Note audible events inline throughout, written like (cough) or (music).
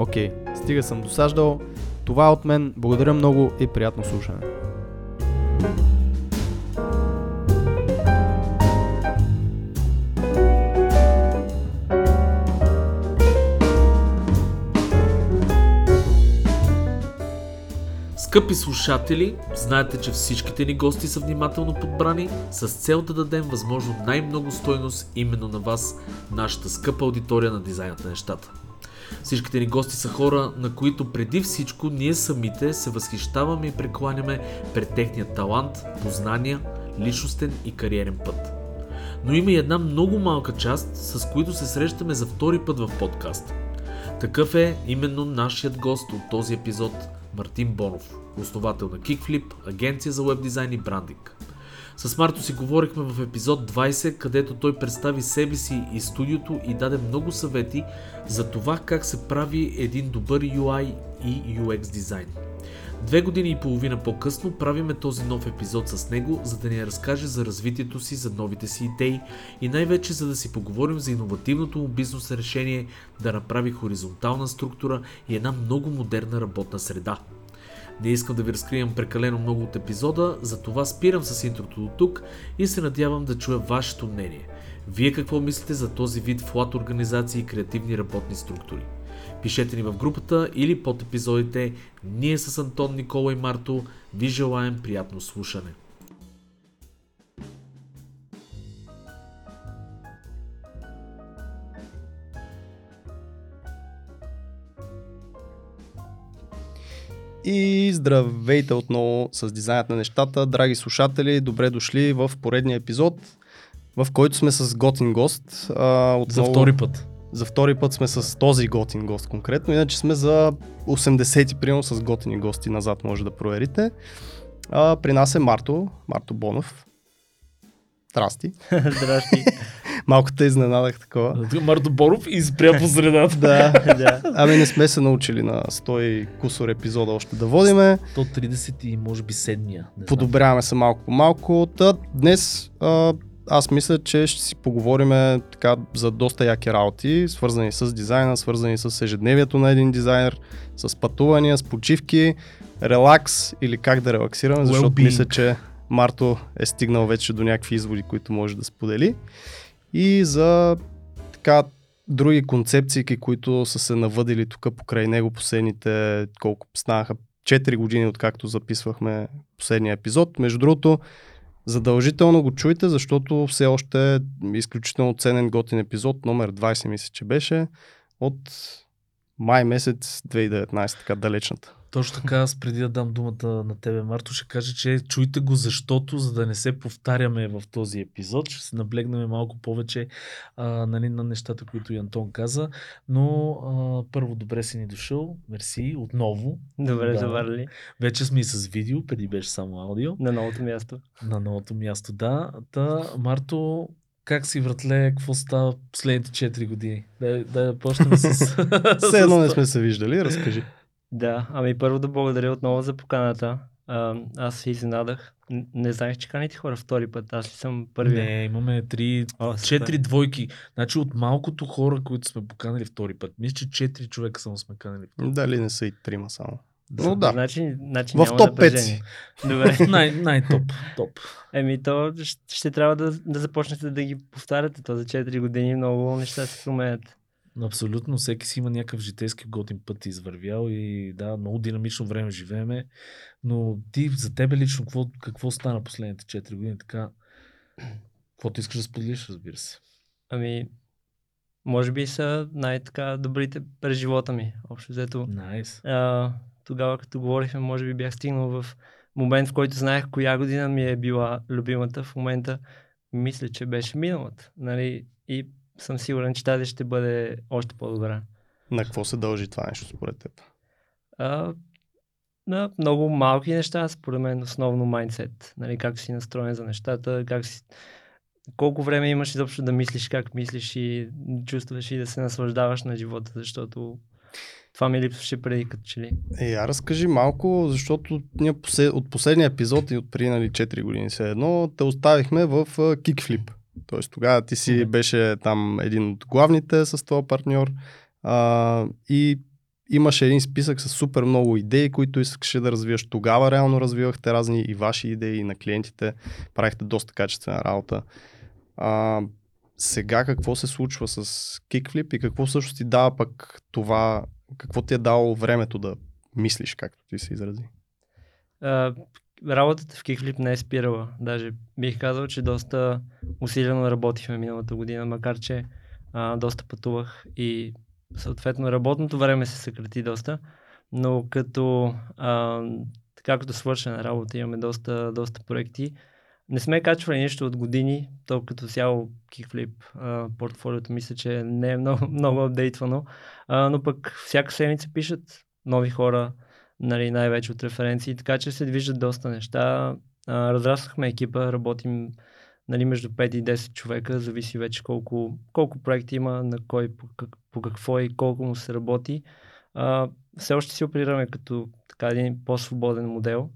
Окей, стига съм досаждал. Това е от мен. Благодаря много и приятно слушане. Скъпи слушатели, знаете, че всичките ни гости са внимателно подбрани с цел да дадем възможно най-много стойност именно на вас, нашата скъпа аудитория на дизайнът на нещата. Всичките ни гости са хора, на които преди всичко ние самите се възхищаваме и прекланяме пред техния талант, познания, личностен и кариерен път. Но има и една много малка част, с които се срещаме за втори път в подкаст. Такъв е именно нашият гост от този епизод Мартин Бонов, основател на Kickflip, агенция за веб дизайн и брандинг. С Марто си говорихме в епизод 20, където той представи себе си и студиото и даде много съвети за това как се прави един добър UI и UX дизайн. Две години и половина по-късно правиме този нов епизод с него, за да ни разкаже за развитието си, за новите си идеи и най-вече за да си поговорим за иновативното му бизнес решение да направи хоризонтална структура и една много модерна работна среда. Не искам да ви разкривам прекалено много от епизода, затова спирам с интрото до тук и се надявам да чуя вашето мнение. Вие какво мислите за този вид флат организации и креативни работни структури? Пишете ни в групата или под епизодите. Ние с Антон, Никола и Марто ви желаем приятно слушане. И здравейте отново с дизайнът на нещата. Драги слушатели, добре дошли в поредния епизод, в който сме с готин гост. А, отново, За втори път. За втори път сме с този готин гост конкретно, иначе сме за 80-ти примерно с готини гости назад, може да проверите. А, при нас е Марто, Марто Бонов. Здрасти. (laughs) Здрасти. Малко те изненадах такова. Марто Боров и спря по средата. (laughs) Да. да. Ами не сме се научили на 100 кусор епизода още да водиме. 130 и може би седмия. Подобряваме се малко по малко. Та, днес а, аз мисля, че ще си поговорим така за доста яки работи, свързани с дизайна, свързани с ежедневието на един дизайнер, с пътувания, с почивки, релакс или как да релаксираме, защото Well-being. мисля, че Марто е стигнал вече до някакви изводи, които може да сподели. И за така други концепции, които са се навъдили тук покрай него последните, колко станаха 4 години, откакто записвахме последния епизод. Между другото, задължително го чуйте, защото все още е изключително ценен готин епизод, номер 20 мисля, че беше, от май месец 2019, така далечната. Точно така, аз преди да дам думата на тебе, Марто, ще кажа, че чуйте го, защото, за да не се повтаряме в този епизод, ще се наблегнем малко повече а, нали, на нещата, които и Антон каза. Но а, първо, добре си ни дошъл. Мерси, отново. Добре Да. заварили. Вече сме и с видео, преди беше само аудио. На новото място. На новото място, да. Та, Марто, как си, вратле, какво става последните 4 години? Да, да почнем с... Все едно не сме се виждали, разкажи. Да, ами първо да благодаря отново за поканата. А, аз се изненадах. Н- Не знаех, че каните хора втори път. Аз ли съм първия? Не, имаме три, О, супер. четири двойки. Значи от малкото хора, които сме поканали втори път. Мисля, че четири човека само сме канали. Дали не са и трима само. Но да, Значи, значи в топ 5 напрежение. си. Добре. (laughs) Най- най-топ. топ. Еми то ще, ще трябва да, да започнете да ги повтаряте. То за 4 години много неща се променят. Абсолютно, всеки си има някакъв житейски готин път извървял и да, много динамично време живееме, но ти за тебе лично какво, какво стана последните 4 години така? Каквото искаш да споделиш, разбира се. Ами, може би са най-така добрите през живота ми. Общо взето. Nice. А, тогава, като говорихме, може би бях стигнал в момент, в който знаех коя година ми е била любимата. В момента мисля, че беше миналата. Нали? И съм сигурен, че тази ще бъде още по-добра. На какво се дължи това нещо според теб? А, на много малки неща, според мен основно майндсет. Нали, как си настроен за нещата, как си... колко време имаш изобщо да мислиш как мислиш и чувстваш и да се наслаждаваш на живота, защото това ми липсваше преди като че ли. Е, а разкажи малко, защото ние от последния епизод и от преди нали, 4 години се едно, те оставихме в Kickflip. Тоест тогава ти си беше там един от главните с твоя партньор а, и имаше един списък с супер много идеи, които искаше да развиеш. Тогава реално развивахте разни и ваши идеи на клиентите. Правихте доста качествена работа. А, сега какво се случва с Kickflip и какво всъщност ти дава пък това, какво ти е дало времето да мислиш, както ти се изрази? Uh, работата в Kickflip не е спирала. Даже бих казал, че доста усилено работихме миналата година, макар че uh, доста пътувах и съответно работното време се съкрати доста, но като uh, така като свършена работа имаме доста, доста проекти. Не сме качвали нищо от години, то като цяло Kickflip uh, портфолиото мисля, че не е много, (laughs) много апдейтвано, uh, но пък всяка седмица пишат нови хора, нали, най-вече от референции, така че се движат доста неща. А, разраснахме екипа, работим нали, между 5 и 10 човека, зависи вече колко, колко проекти има, на кой, по, как, по какво и колко му се работи. А, все още си оперираме като така един по-свободен модел.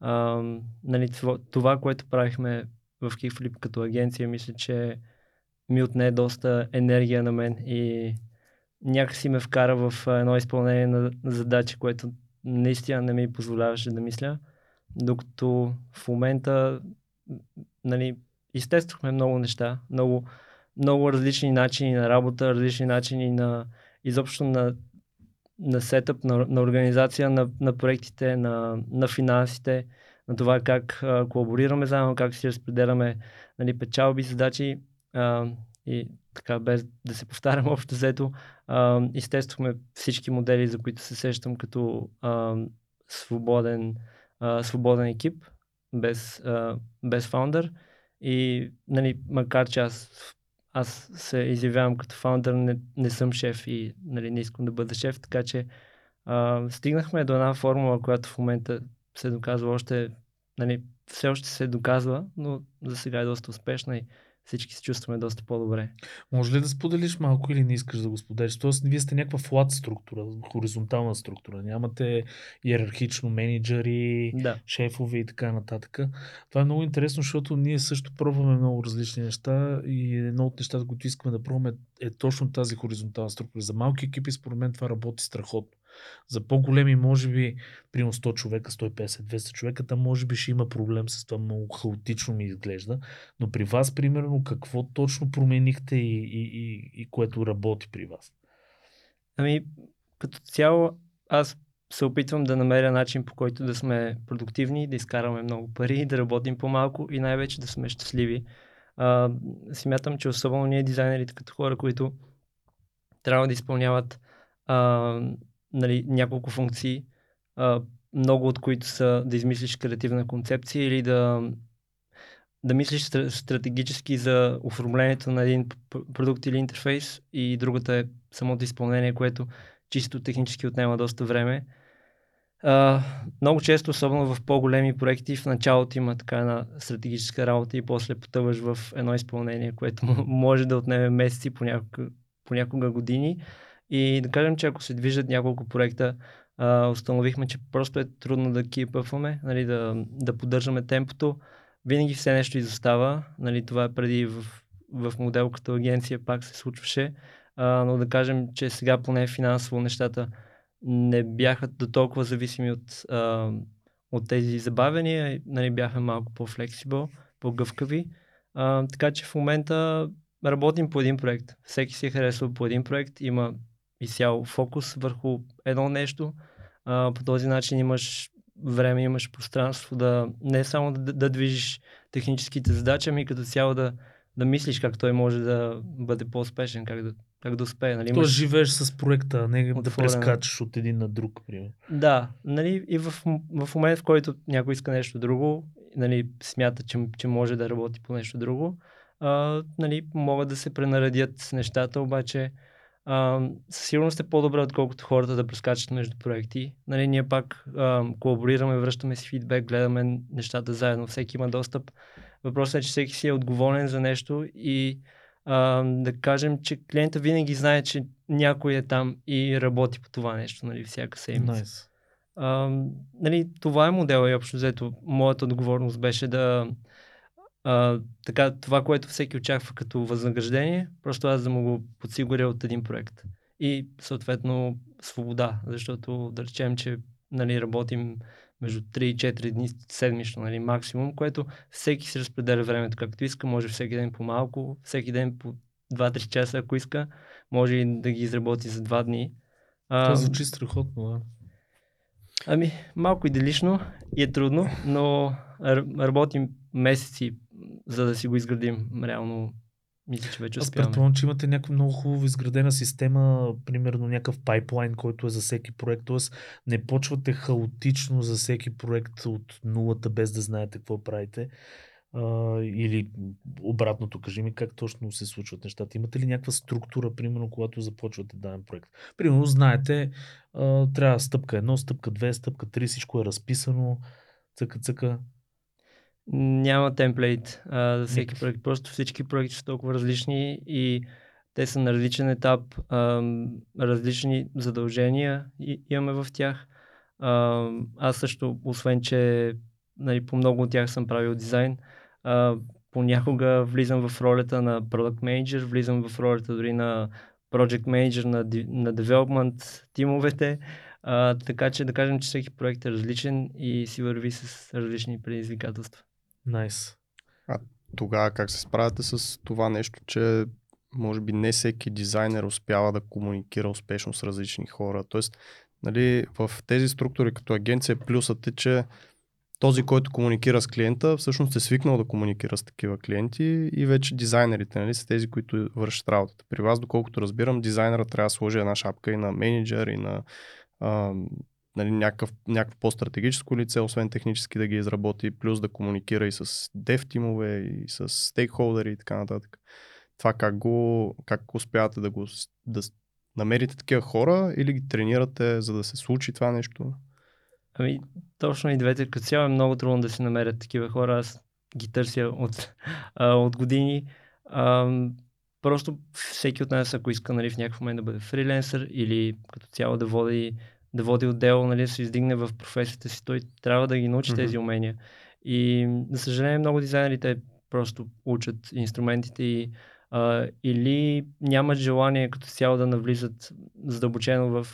А, нали, това, това, което правихме в Kickflip като агенция, мисля, че ми отне доста енергия на мен и някакси ме вкара в едно изпълнение на задачи, което наистина не ми позволяваше да мисля, докато в момента нали, изтествахме много неща, много, много различни начини на работа, различни начини на изобщо на, на сетъп, на, на организация на, на проектите, на, на финансите, на това как а, колаборираме заедно, как си разпределяме нали, печалби, задачи. А, и така без да се повтарям общо взето, изтествахме всички модели, за които се сещам като а, свободен, а, свободен екип, без, а, без фаундър. И нали, макар че аз, аз се изявявам като фаундър, не, не съм шеф и нали, не искам да бъда шеф, така че а, стигнахме до една формула, която в момента се доказва още, нали, все още се доказва, но за сега е доста успешна и всички се чувстваме доста по-добре. Може ли да споделиш малко или не искаш да го споделиш? Тоест, вие сте някаква флат структура, хоризонтална структура. Нямате иерархично менеджери, да. шефове и така нататък. Това е много интересно, защото ние също пробваме много различни неща и едно от нещата, които искаме да пробваме е точно тази хоризонтална структура. За малки екипи, според мен, това работи страхотно. За по-големи, може би, примерно 100 човека, 150, 200 човека, там може би ще има проблем с това, много хаотично ми изглежда. Но при вас, примерно, какво точно променихте и, и, и, и което работи при вас? Ами, като цяло, аз се опитвам да намеря начин по който да сме продуктивни, да изкараме много пари, да работим по-малко и най-вече да сме щастливи. А, смятам, че особено ние дизайнерите като хора, които трябва да изпълняват а, нали, няколко функции, а, много от които са да измислиш креативна концепция или да, да мислиш стратегически за оформлението на един продукт или интерфейс и другата е самото изпълнение, което чисто технически отнема доста време. Uh, много често, особено в по-големи проекти, в началото има така една стратегическа работа и после потъваш в едно изпълнение, което (laughs) може да отнеме месеци, понякога, понякога години. И да кажем, че ако се движат няколко проекта, а, установихме, че просто е трудно да кипъфваме, нали, да, да поддържаме темпото. Винаги все нещо изостава. Нали, това е преди в, в модел като агенция пак се случваше. А, но да кажем, че сега поне финансово нещата не бяха до толкова зависими от, а, от тези забавения. Нали, бяха малко по-флексибъл, по-гъвкави. А, така че в момента работим по един проект. Всеки си е харесал по един проект, има изцяло фокус върху едно нещо. А, по този начин имаш време, имаш пространство да не само да, да движиш техническите задачи, ами като цяло да, да мислиш как той може да бъде по-успешен, как да, как да успее. Нали? То живееш с проекта, не да прескачаш от един на друг, примерно. Да, нали, и в, в момент, в който някой иска нещо друго, нали, смята, че, че може да работи по нещо друго, а, нали, могат да се пренаредят нещата, обаче а, със сигурност е по-добре, отколкото хората да прескачат между проекти. Нали, ние пак а, колаборираме, връщаме си фидбек, гледаме нещата заедно, всеки има достъп. Въпросът е, че всеки си е отговорен за нещо и а, да кажем, че клиента винаги знае, че някой е там и работи по това нещо, нали, всяка седмица. Nice. А, нали, това е модела и общо взето моята отговорност беше да а, така, това, което всеки очаква като възнаграждение, просто аз да му го подсигуря от един проект. И съответно свобода, защото да речем, че нали, работим между 3 и 4 дни седмично, нали, максимум, което всеки си разпределя времето както иска, може всеки ден по малко, всеки ден по 2-3 часа, ако иска, може и да ги изработи за 2 дни. А, Това звучи страхотно, да. Ами, малко идеалично и е трудно, но работим месеци, за да си го изградим. Реално, мисля, че вече Аз успяваме. предполагам, че имате някаква много хубаво изградена система, примерно някакъв пайплайн, който е за всеки проект. Т.е. не почвате хаотично за всеки проект от нулата, без да знаете какво правите. А, или обратното, кажи ми как точно се случват нещата. Имате ли някаква структура, примерно, когато започвате даден проект? Примерно, знаете, а, трябва стъпка 1, стъпка 2, стъпка 3, всичко е разписано, цъка-цъка. Няма темплейт а, за всеки Никакъв. проект. Просто всички проекти са толкова различни и те са на различен етап, а, различни задължения и, имаме в тях. А, аз също, освен че нали, по много от тях съм правил дизайн, а, понякога влизам в ролята на Product Manager, влизам в ролята дори на Project Manager на, на Development тимовете. А, така че да кажем, че всеки проект е различен и си върви с различни предизвикателства. Найс. Тогава как се справяте с това нещо, че може би не всеки дизайнер успява да комуникира успешно с различни хора. Тоест, нали, в тези структури като агенция плюсът е, че този, който комуникира с клиента, всъщност е свикнал да комуникира с такива клиенти и вече дизайнерите нали, са тези, които вършат работата. При вас, доколкото разбирам, дизайнера трябва да сложи една шапка и на менеджер, и на а, нали, някакъв, някакво по-стратегическо лице, освен технически да ги изработи, плюс да комуникира и с дев тимове, и с стейкхолдери и така нататък. Това как го, как успявате да го да намерите такива хора или ги тренирате, за да се случи това нещо? Ами, точно и двете. Като цяло е много трудно да се намерят такива хора. Аз ги търся от, (laughs) а, от години. А, просто всеки от нас, ако иска нали, в някакъв момент да бъде фриленсър или като цяло да води, да води отдел, нали, да се издигне в професията си, той трябва да ги научи Мгм. тези умения. И, за съжаление, много дизайнери те просто учат инструментите и а, или нямат желание като цяло да навлизат задълбочено в,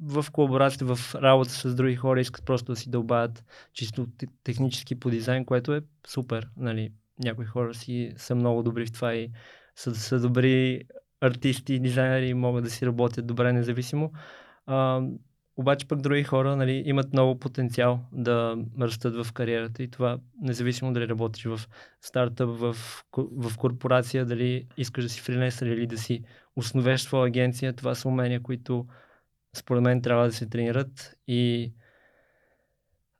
в колаборация, в работа с други хора, искат просто да си дълбаят чисто те- технически по дизайн, което е супер. Нали. Някои хора си са много добри в това и са, са добри артисти, дизайнери и могат да си работят добре независимо. А, обаче пък други хора нали, имат много потенциал да растат в кариерата и това независимо дали работиш в стартъп, в, в корпорация, дали искаш да си фрилансър или да си основеш своя агенция, това са умения, които според мен трябва да се тренират и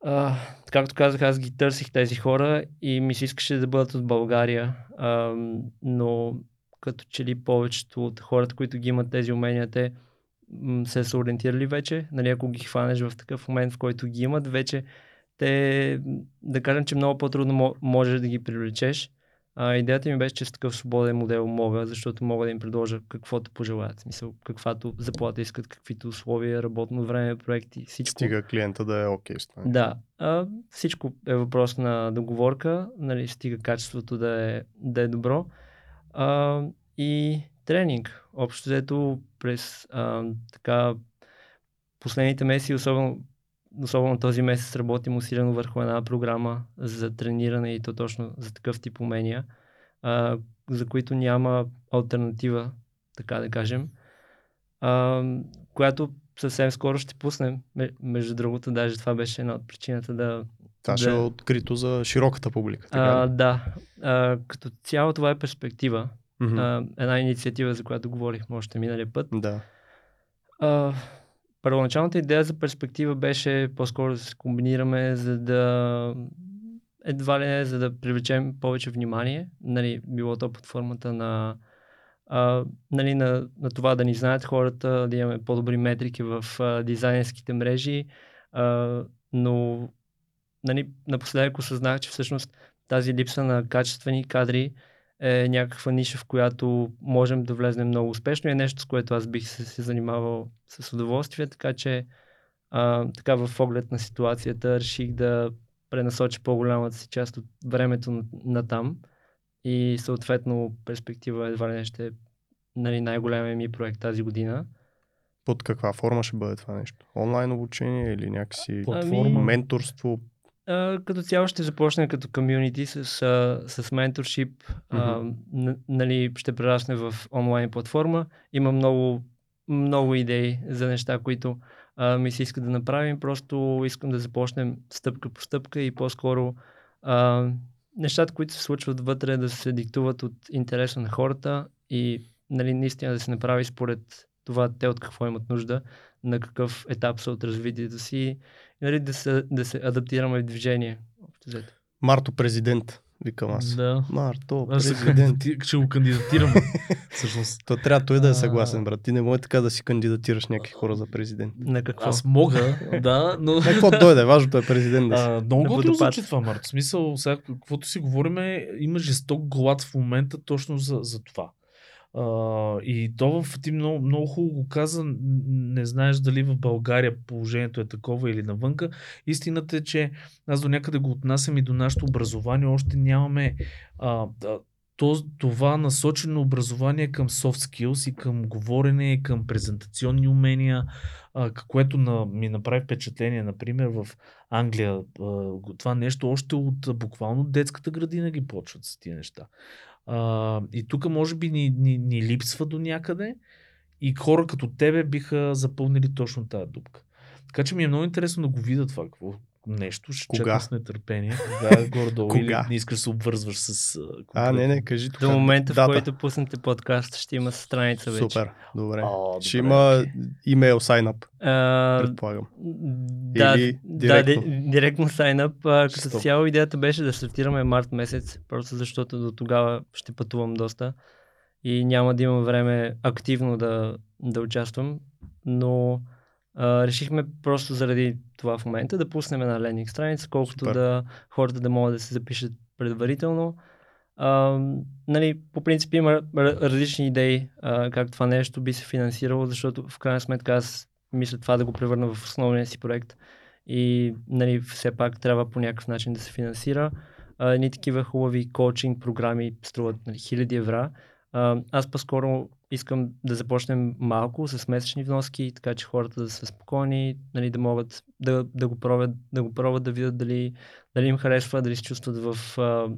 а, както казах, аз ги търсих тези хора и ми се искаше да бъдат от България, а, но като че ли повечето от хората, които ги имат тези умения, те се са ориентирали вече. Нали, ако ги хванеш в такъв момент, в който ги имат, вече те, да кажем, че много по-трудно мо- можеш да ги привлечеш. А, идеята ми беше, че с такъв свободен модел мога, защото мога да им предложа каквото пожелаят. Смисъл, каквато заплата искат, каквито условия, работно време, проекти, всичко. Стига клиента да е окей с това. Да, а, всичко е въпрос на договорка, нали, стига качеството да е, да е добро. А, и тренинг. Общо взето през а, така последните месеци, особено, особено този месец работим усилено върху една програма за трениране и то точно за такъв тип умения, а, за които няма альтернатива, така да кажем, а, която съвсем скоро ще пуснем. Между другото, даже това беше една от причината да... Това да... ще е открито за широката публика. Така а, да. А, като цяло това е перспектива. Мгм. А, една инициатива, за която говорихме още миналия път. Да. А, първоначалната идея за перспектива беше по-скоро да се комбинираме, за да едва ли не, за да привлечем повече внимание, нали, било то под формата на, а, нали, на, на това да ни знаят хората, да имаме по-добри метрики в а, дизайнерските мрежи, а, но нали, напоследък осъзнах, че всъщност тази липса на качествени кадри е някаква ниша, в която можем да влезнем много успешно и е нещо, с което аз бих се, се занимавал с удоволствие, така че а, така в оглед на ситуацията реших да пренасоча по-голямата си част от времето на, на там и съответно перспектива едва ли не ще е нали, най-големия ми проект тази година. Под каква форма ще бъде това нещо? Онлайн обучение или някакси Платформа? менторство? А, като цяло ще започне като комюнити с, а, с менторшип. Нали, ще прерасне в онлайн платформа. Има много, много идеи за неща, които а, ми се иска да направим. Просто искам да започнем стъпка по стъпка и по-скоро а, нещата, които се случват вътре, да се диктуват от интереса на хората и нали, наистина да се направи според това те от какво имат нужда, на какъв етап са от развитието си нали, да, се, да се адаптираме в движение. Марто президент, викам аз. Да. Марто президент. кандидати... ще го кандидатирам. (laughs) Всъщност. То трябва той да е съгласен, брат. Ти не може така да си кандидатираш някакви хора за президент. На какво? Аз мога, да, но... На какво дойде? Важното е президент да си. А, много готино звучи това, Марто. В смисъл, сега, каквото си говориме, има жесток глад в момента точно за, за това. А, и то в ти много, много хубаво го каза, не знаеш дали в България положението е такова или навънка. Истината е, че аз до някъде го отнасям и до нашето образование. Още нямаме а, то, това насочено образование към soft skills и към говорене, към презентационни умения, а, което на, ми направи впечатление, например, в Англия. А, това нещо още от буквално детската градина ги почват с тия неща. А, и тук може би ни, ни, ни липсва до някъде и хора като тебе биха запълнили точно тази дупка. Така че ми е много интересно да го видя това какво нещо. Ще Кога? чакам с нетърпение. (laughs) Кога горе-долу или Кога? не искаш да се обвързваш с... А, не, не, кажи тук. До момента, в дата. който пуснете подкаст, ще има страница вече. Супер, добре. О, Ще добре, има окей. имейл сайнап, предполагам. да, Или да, директно? ди- директно сайнап. Като Стоп. цяло идеята беше да стартираме март месец, просто защото до тогава ще пътувам доста и няма да имам време активно да, да участвам, но решихме просто заради това в момента да пуснем една лендинг страница, колкото Супер. да хората да могат да се запишат предварително. А, нали, по принцип има различни идеи а, как това нещо би се финансирало, защото в крайна сметка аз мисля това да го превърна в основния си проект и нали, все пак трябва по някакъв начин да се финансира. Едни такива хубави коучинг програми струват нали, хиляди евра. А, аз по-скоро искам да започнем малко с месечни вноски, така че хората да са спокойни, нали, да могат да, да, го пробват, да го пробват да видят дали, дали им харесва, дали се чувстват в,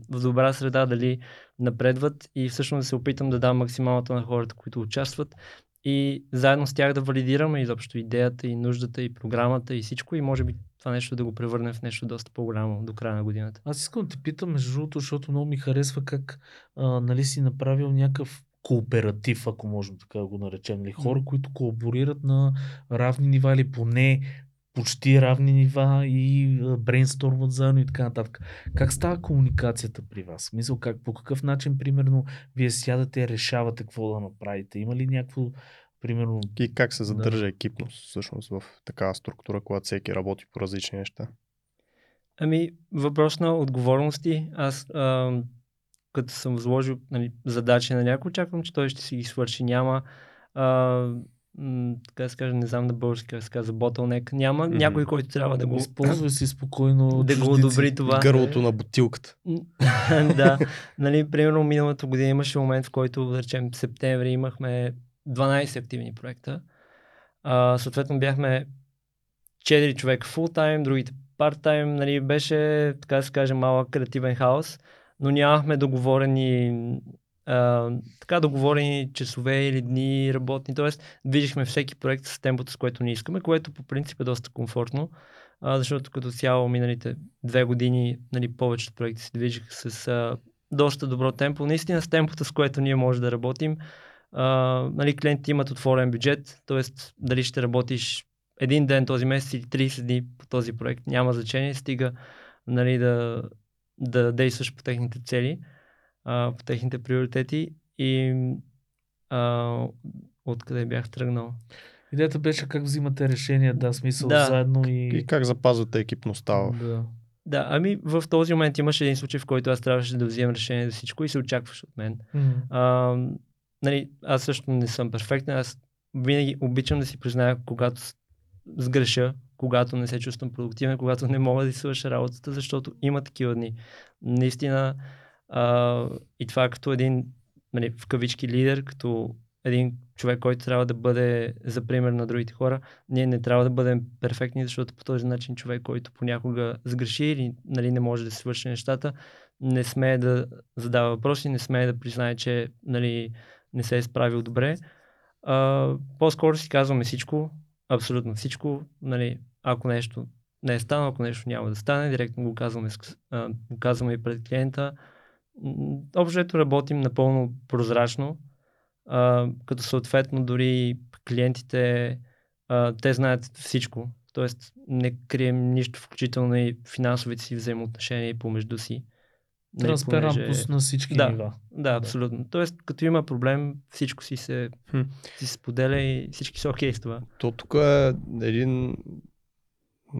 в добра среда, дали напредват. И всъщност да се опитам да дам максималното на хората, които участват. И заедно с тях да валидираме изобщо идеята и нуждата и програмата и всичко. И може би това нещо да го превърнем в нещо доста по-голямо до края на годината. Аз искам да те питам, между другото, защото много ми харесва как а, нали, си направил някакъв кооператив, ако можем така да го наречем. Нали? Хора, които колаборират на равни нива или поне почти равни нива и а, брейнстормват заедно и така нататък. Как става комуникацията при вас? Мисъл, как, по какъв начин, примерно, вие сядате, решавате какво да направите? Има ли някакво, примерно, И как се задържа екипност всъщност в такава структура, когато всеки работи по различни неща? Ами, въпрос на отговорности. Аз, а, като съм възложил нали, задачи на някой, очаквам, че той ще си ги свърши. Няма, а, м, така да се каже, не знам на български как се казва, bottleneck. Няма Мгм. някой, който трябва да го, използвай си спокойно (laughs) да го одобри това. Гърлото на бутилката. (laughs) да, нали, примерно миналата година имаше момент, в който, да речем, в септември имахме 12 активни проекта. А, съответно бяхме 4 човека фултайм, другите парттайм, нали, беше, така да се каже, малък креативен хаос, но нямахме договорени а, така договорени часове или дни работни, т.е. движихме всеки проект с темпото, с което ни искаме, което по принцип е доста комфортно, а, защото като цяло миналите две години нали, повечето проекти се движих с а, доста добро темпо. Наистина с темпото, с което ние може да работим, а, нали, клиентите имат отворен бюджет, т.е. дали ще работиш един ден този месец или 30 дни по този проект, няма значение, стига нали, да, да действаш по техните цели, а, по техните приоритети и а, откъде бях тръгнал. Идеята беше как взимате решения, да, смисъл Да. заедно и... И как запазвате екипността в Да. Да, ами в този момент имаше един случай, в който аз трябваше да вземам решение за всичко и се очакваше от мен. М. А, нали, аз също не съм перфектен, аз винаги обичам да си призная, когато сгреша, когато не се чувствам продуктивен, когато не мога да свърша работата, защото има такива дни. Наистина, а, и това като един, нали, в кавички лидер, като един човек, който трябва да бъде за пример на другите хора, ние не трябва да бъдем перфектни, защото по този начин човек, който понякога сгреши или нали, не може да си свърши нещата, не смее да задава въпроси, не смее да признае, че нали, не се е справил добре. А, по-скоро си казваме всичко, абсолютно всичко. Нали, ако нещо не е станало, ако нещо няма да стане, директно го казваме, го казваме и пред клиента. М, Общо ето работим напълно прозрачно, като съответно дори клиентите, те знаят всичко. Тоест не крием нищо, включително и финансовите си взаимоотношения помежду си. Нали, Транспарантност понеже- на всички Да. нива. Да, абсолютно. Тоест, като има проблем, всичко си се, Хм. си се споделя и всички са окей с това. То тук е един,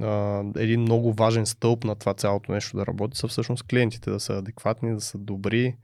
а, един много важен стълб на това цялото нещо да работи, са всъщност клиентите да са адекватни, да са добри.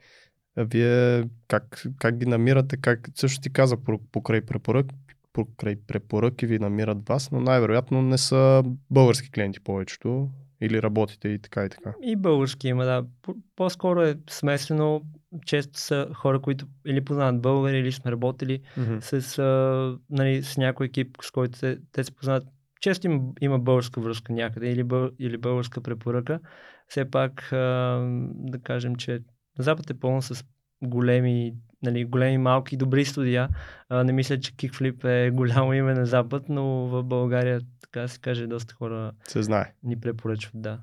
А вие как, как ги намирате? Как, също ти каза по- покрай препорък, покрай препоръки ви намират вас, но най-вероятно не са български клиенти повечето или работите и така и така. И български има, да. По- По-скоро е смесено. Често са хора, които или познават българи, или сме работили с, а, нали, с някой екип, с който те, те се познават. Често има, има българска връзка някъде или, бъл, или българска препоръка. Все пак, а, да кажем, че на Запад е пълно с големи, нали, големи, малки, добри студия. А, не мисля, че Kickflip е голямо име на Запад, но в България, така се каже, доста хора Се знае. ни препоръчват, да.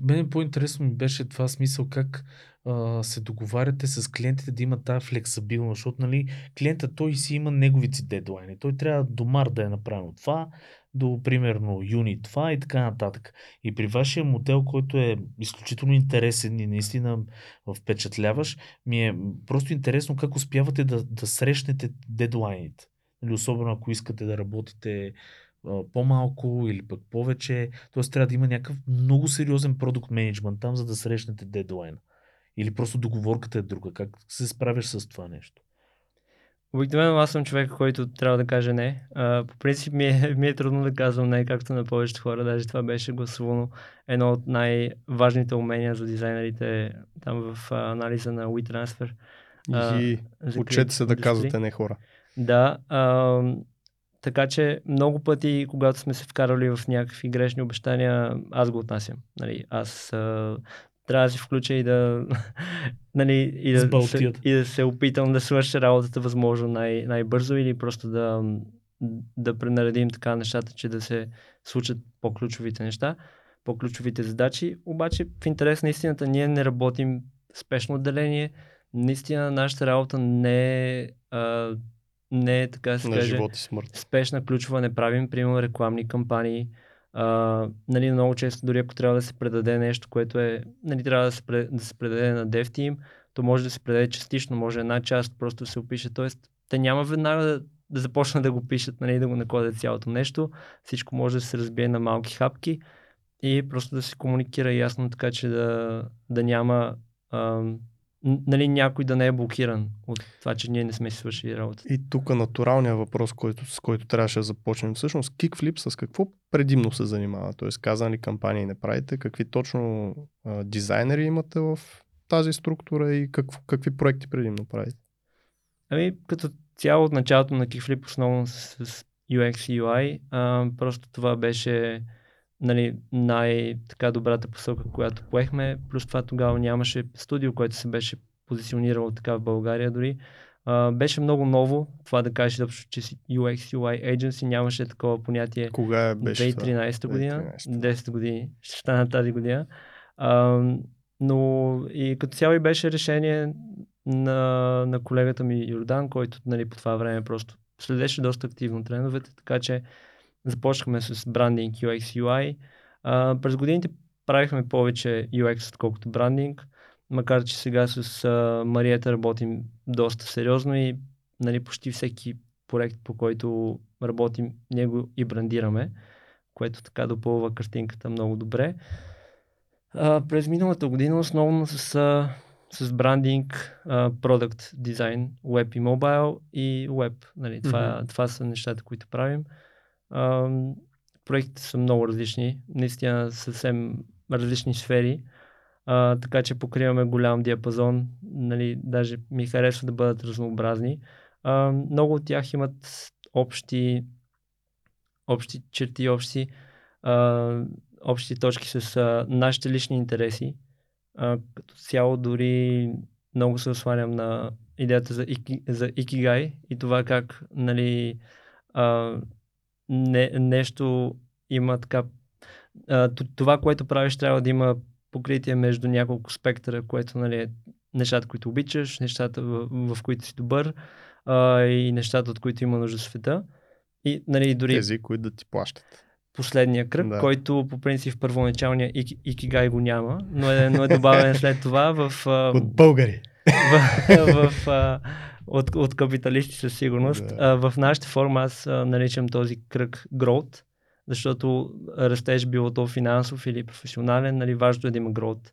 Мене по-интересно ми беше това смисъл как а, се договаряте с клиентите да има тази флексабилност, защото нали, клиента той си има неговите си дедлайни. Той трябва до март да е направено това, до примерно юни това и така нататък. И при вашия модел, който е изключително интересен и наистина впечатляваш, ми е просто интересно как успявате да, да срещнете дедлайните. Нали, особено ако искате да работите по-малко или пък повече. Тоест трябва да има някакъв много сериозен продукт менеджмент там, за да срещнете дедлайна. Или просто договорката е друга. Как се справиш с това нещо? Обикновено аз съм човек, който трябва да каже не. А, по принцип ми е, (laughs) ми е трудно да казвам не, както на повечето хора. Даже това беше гласувано едно от най-важните умения за дизайнерите там в а, анализа на WeTransfer. А, И за учете се да казвате не хора. Да, а, така че много пъти, когато сме се вкарали в някакви грешни обещания, аз го отнасям. Нали, аз а, трябва да се включа и да, (laughs) нали, и, да се, и да се опитам да свърша работата възможно най- най-бързо или просто да, да пренаредим така нещата, че да се случат по-ключовите неща, по-ключовите задачи. Обаче в интерес на истината ние не работим спешно отделение. Наистина нашата работа не е, а, не е така се На каже, живот и смърт. спешна ключова не правим, примерно рекламни кампании. А, нали, много често, дори ако трябва да се предаде нещо, което е, нали, трябва да се, да се предаде на Dev Team, то може да се предаде частично, може една част просто да се опише. Тоест, те няма веднага да, да започнат да го пишат, нали, да го накладат цялото нещо. Всичко може да се разбие на малки хапки и просто да се комуникира ясно, така че да, да няма ам, нали, някой да не е блокиран от това, че ние не сме си свършили работа. И тук натуралният въпрос, който, с който трябваше да започнем. Всъщност, Kickflip с какво предимно се занимава? Тоест, казани кампании не правите? Какви точно а, дизайнери имате в тази структура и какво, какви проекти предимно правите? Ами, като цяло от началото на Kickflip, основно с, с UX и UI, а, просто това беше нали, най-така добрата посока, която поехме. Плюс това тогава нямаше студио, което се беше позиционирало така в България дори. А, беше много ново това да кажеш, изобщо, че си UX, UI agency, нямаше такова понятие. Кога беше 2013 година, 2013. 10 години ще стана тази година. А, но и като цяло и беше решение на, на колегата ми Йордан, който нали, по това време просто следеше доста активно трендовете, така че започнахме с брандинг UX UI. А, през годините правихме повече UX, отколкото брандинг, макар че сега с а, Марията работим доста сериозно и нали, почти всеки проект, по който работим, него и брандираме, което така допълва картинката много добре. А, през миналата година основно с, а, с брандинг, а, продукт дизайн, веб и мобайл и веб. Нали, това, Мгм. това са нещата, които правим. Проектите са много различни, наистина съвсем различни сфери, а, така че покриваме голям диапазон, нали, даже ми харесва да бъдат разнообразни. А, много от тях имат общи, общи черти, общи, а, общи точки с а, нашите лични интереси. А, като цяло дори много се осланям на идеята за, ики, за икигай и това как нали, а, не, нещо има така. А, това, което правиш, трябва да има покритие между няколко спектъра, което нали, е нещата, които обичаш, нещата, в, в които си добър а, и нещата, от които има нужда в света. И нали, дори Тези, които да ти плащат. последния кръг, Да. който по принцип в първоначалния ики, икигай го няма, но е, но е добавен (laughs) след това в, От българи. в, (laughs) в, а, от, от капиталисти със сигурност. Да. А, в нашата форма аз а, наричам този кръг growth, защото растеж било то финансов или професионален, нали, важно е да има growth.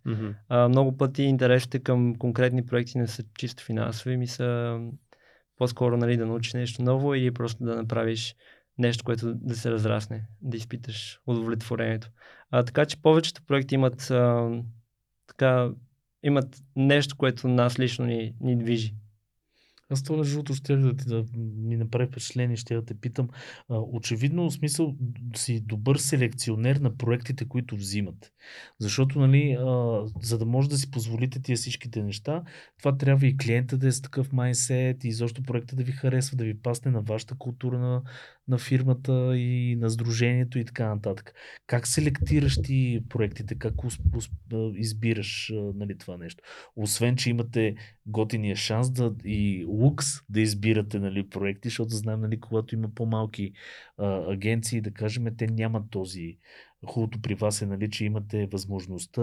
А, много пъти интересите към конкретни проекти не са чисто финансови, ми са по-скоро нали, да научиш нещо ново или просто да направиш нещо, което да се разрасне, да изпиташ удовлетворението. А, така че повечето проекти имат, а, така, имат нещо, което нас лично ни, ни движи. Аз това между другото ще да, ти да ми направи впечатление, ще да те питам. Очевидно, в смисъл, си добър селекционер на проектите, които взимат. Защото, нали, а, за да може да си позволите тия всичките неща, това трябва и клиента да е с такъв майнсет и защо проекта да ви харесва, да ви пасне на вашата култура на, на фирмата и на сдружението и така нататък. Как селектираш ти проектите? Как ус, ус, а, избираш нали, това нещо? Освен, че имате готиния шанс да и лукс да избирате нали, проекти, защото знаем, нали, когато има по-малки а, агенции, да кажем, те нямат този. Хубавото при вас е, нали, че имате възможността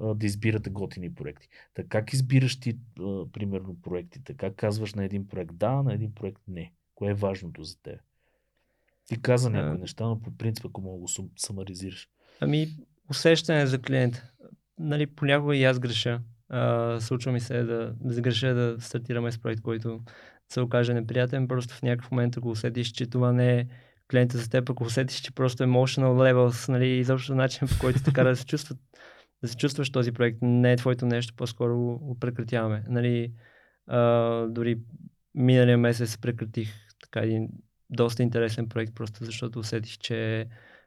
да избирате готини проекти. Така как избираш ти, примерно, проектите? Как казваш на един проект да, на един проект не? Кое е важното за теб? Ти каза някои А. неща, но по принцип, ако мога да го самаризираш. Ами, усещане за клиента. Нали, понякога и аз греша. А, случва ми се да, да сгреша да стартираме с проект, който се окаже неприятен. Просто в някакъв момент, ако усетиш, че това не е клиента за теб, ако усетиш, че просто emotional levels, нали, изобщо начин по който така да се чувстват, да се чувстваш този проект, не е твоето нещо, по-скоро го, прекратяваме. Нали, а, дори миналия месец прекратих така един доста интересен проект, просто защото усетих, че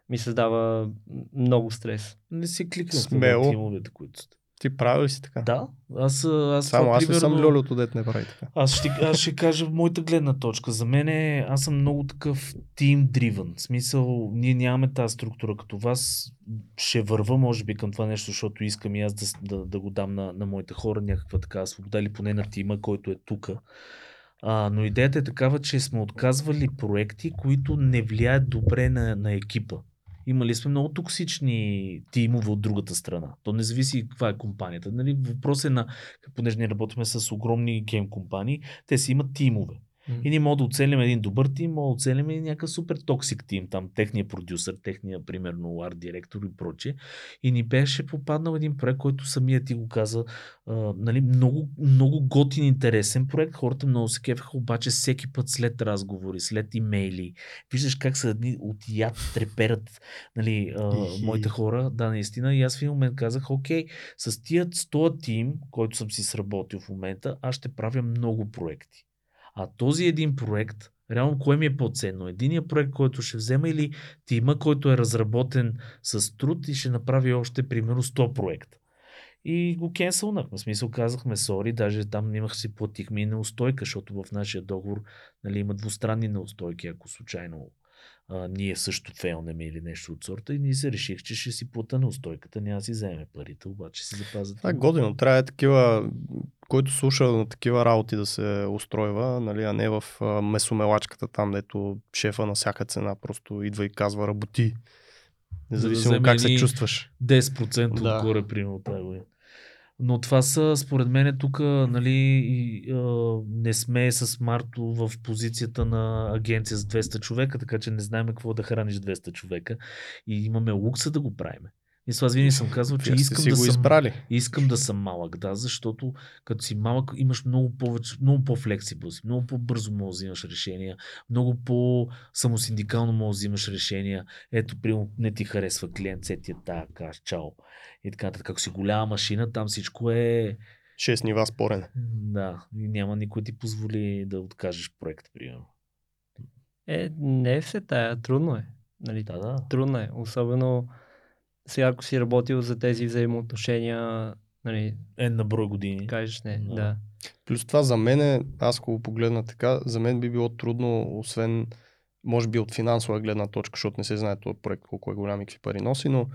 ми създава много стрес. Не си кликнах Смело. на тимовете, които сте. Ти прави ли си така? Да, аз, аз Само това, аз не съм примерно- люлюто, дет не прави така. Аз ще, аз ще кажа моята гледна точка. За мен е, аз съм много такъв team driven. В смисъл, ние нямаме тази структура като вас. Ще върва, може би, към това нещо, защото искам и аз да, да, да го дам на, на моите хора някаква така свобода или поне на тима, който е тук. А, но идеята е такава, че сме отказвали проекти, които не влияят добре на, на екипа. Имали сме много токсични тимове от другата страна. То не зависи каква е компанията. Нали? Въпрос е на, понеже ние работиме с огромни гейм компании, те си имат тимове. И ние можем да оцелим един добър тим, може да оцелим и някакъв супер токсик тим, там техния продюсър, техния, примерно, арт директор и прочее. И ни беше попаднал един проект, който самия ти го каза, а, нали, много, много готин, интересен проект. Хората много се кефаха, обаче всеки път след разговори, след имейли, виждаш как са едни от яд треперят нали, а, моите хора. Да, наистина. И аз в един момент казах, окей, с тия 100 тим, който съм си сработил в момента, аз ще правя много проекти. А този един проект, реално кое ми е по-ценно? Единият проект, който ще взема или тима, който е разработен с труд и ще направи още примерно 100 проекта. И го кенсълнахме. В смисъл казахме сори, даже там имах си платихме и неустойка, защото в нашия договор нали, има двустранни неустойки, ако случайно а, ние също фейлнеме или нещо от сорта и ние се реших, че ще си плата неустойката, няма да си вземе парите, обаче си запазят. Това е годино. Трябва е такива, който слуша на такива работи да се устройва, нали, а не в а, месомелачката там, дето шефа на всяка цена просто идва и казва работи. Независимо вземе как се чувстваш. 10% Да. отгоре, примерно, тази година. Но това са, според мен, тук нали, и, не сме с Марто в позицията на агенция с 200 човека, така че не знаем какво да храниш 200 човека. И имаме лукса да го правим. И аз винаги съм казвал, че Вие искам да го съм избрали. Искам да съм малък, да, защото като си малък имаш много повече, много по-флексибъл си, много по-бързо можеш да взимаш решения, много по-самосиндикално можеш да взимаш решения. Ето, примерно, не ти харесва клиент, се ти е тая, чао. И така, нататък. Ако си голяма машина, там всичко е... 6 нива спорене. Да, и няма никой ти позволи да откажеш проект, примерно. Е, не е все тая, трудно е. Нали, Да, да. Трудно е. Особено сега, ако си работил за тези взаимоотношения, нали, Е на брой години. кажеш не. Да. Да. Плюс това за мен, е, аз ако го погледна така, за мен би било трудно, освен може би от финансова гледна точка, защото не се знае този проект колко е голям и какви пари носи, но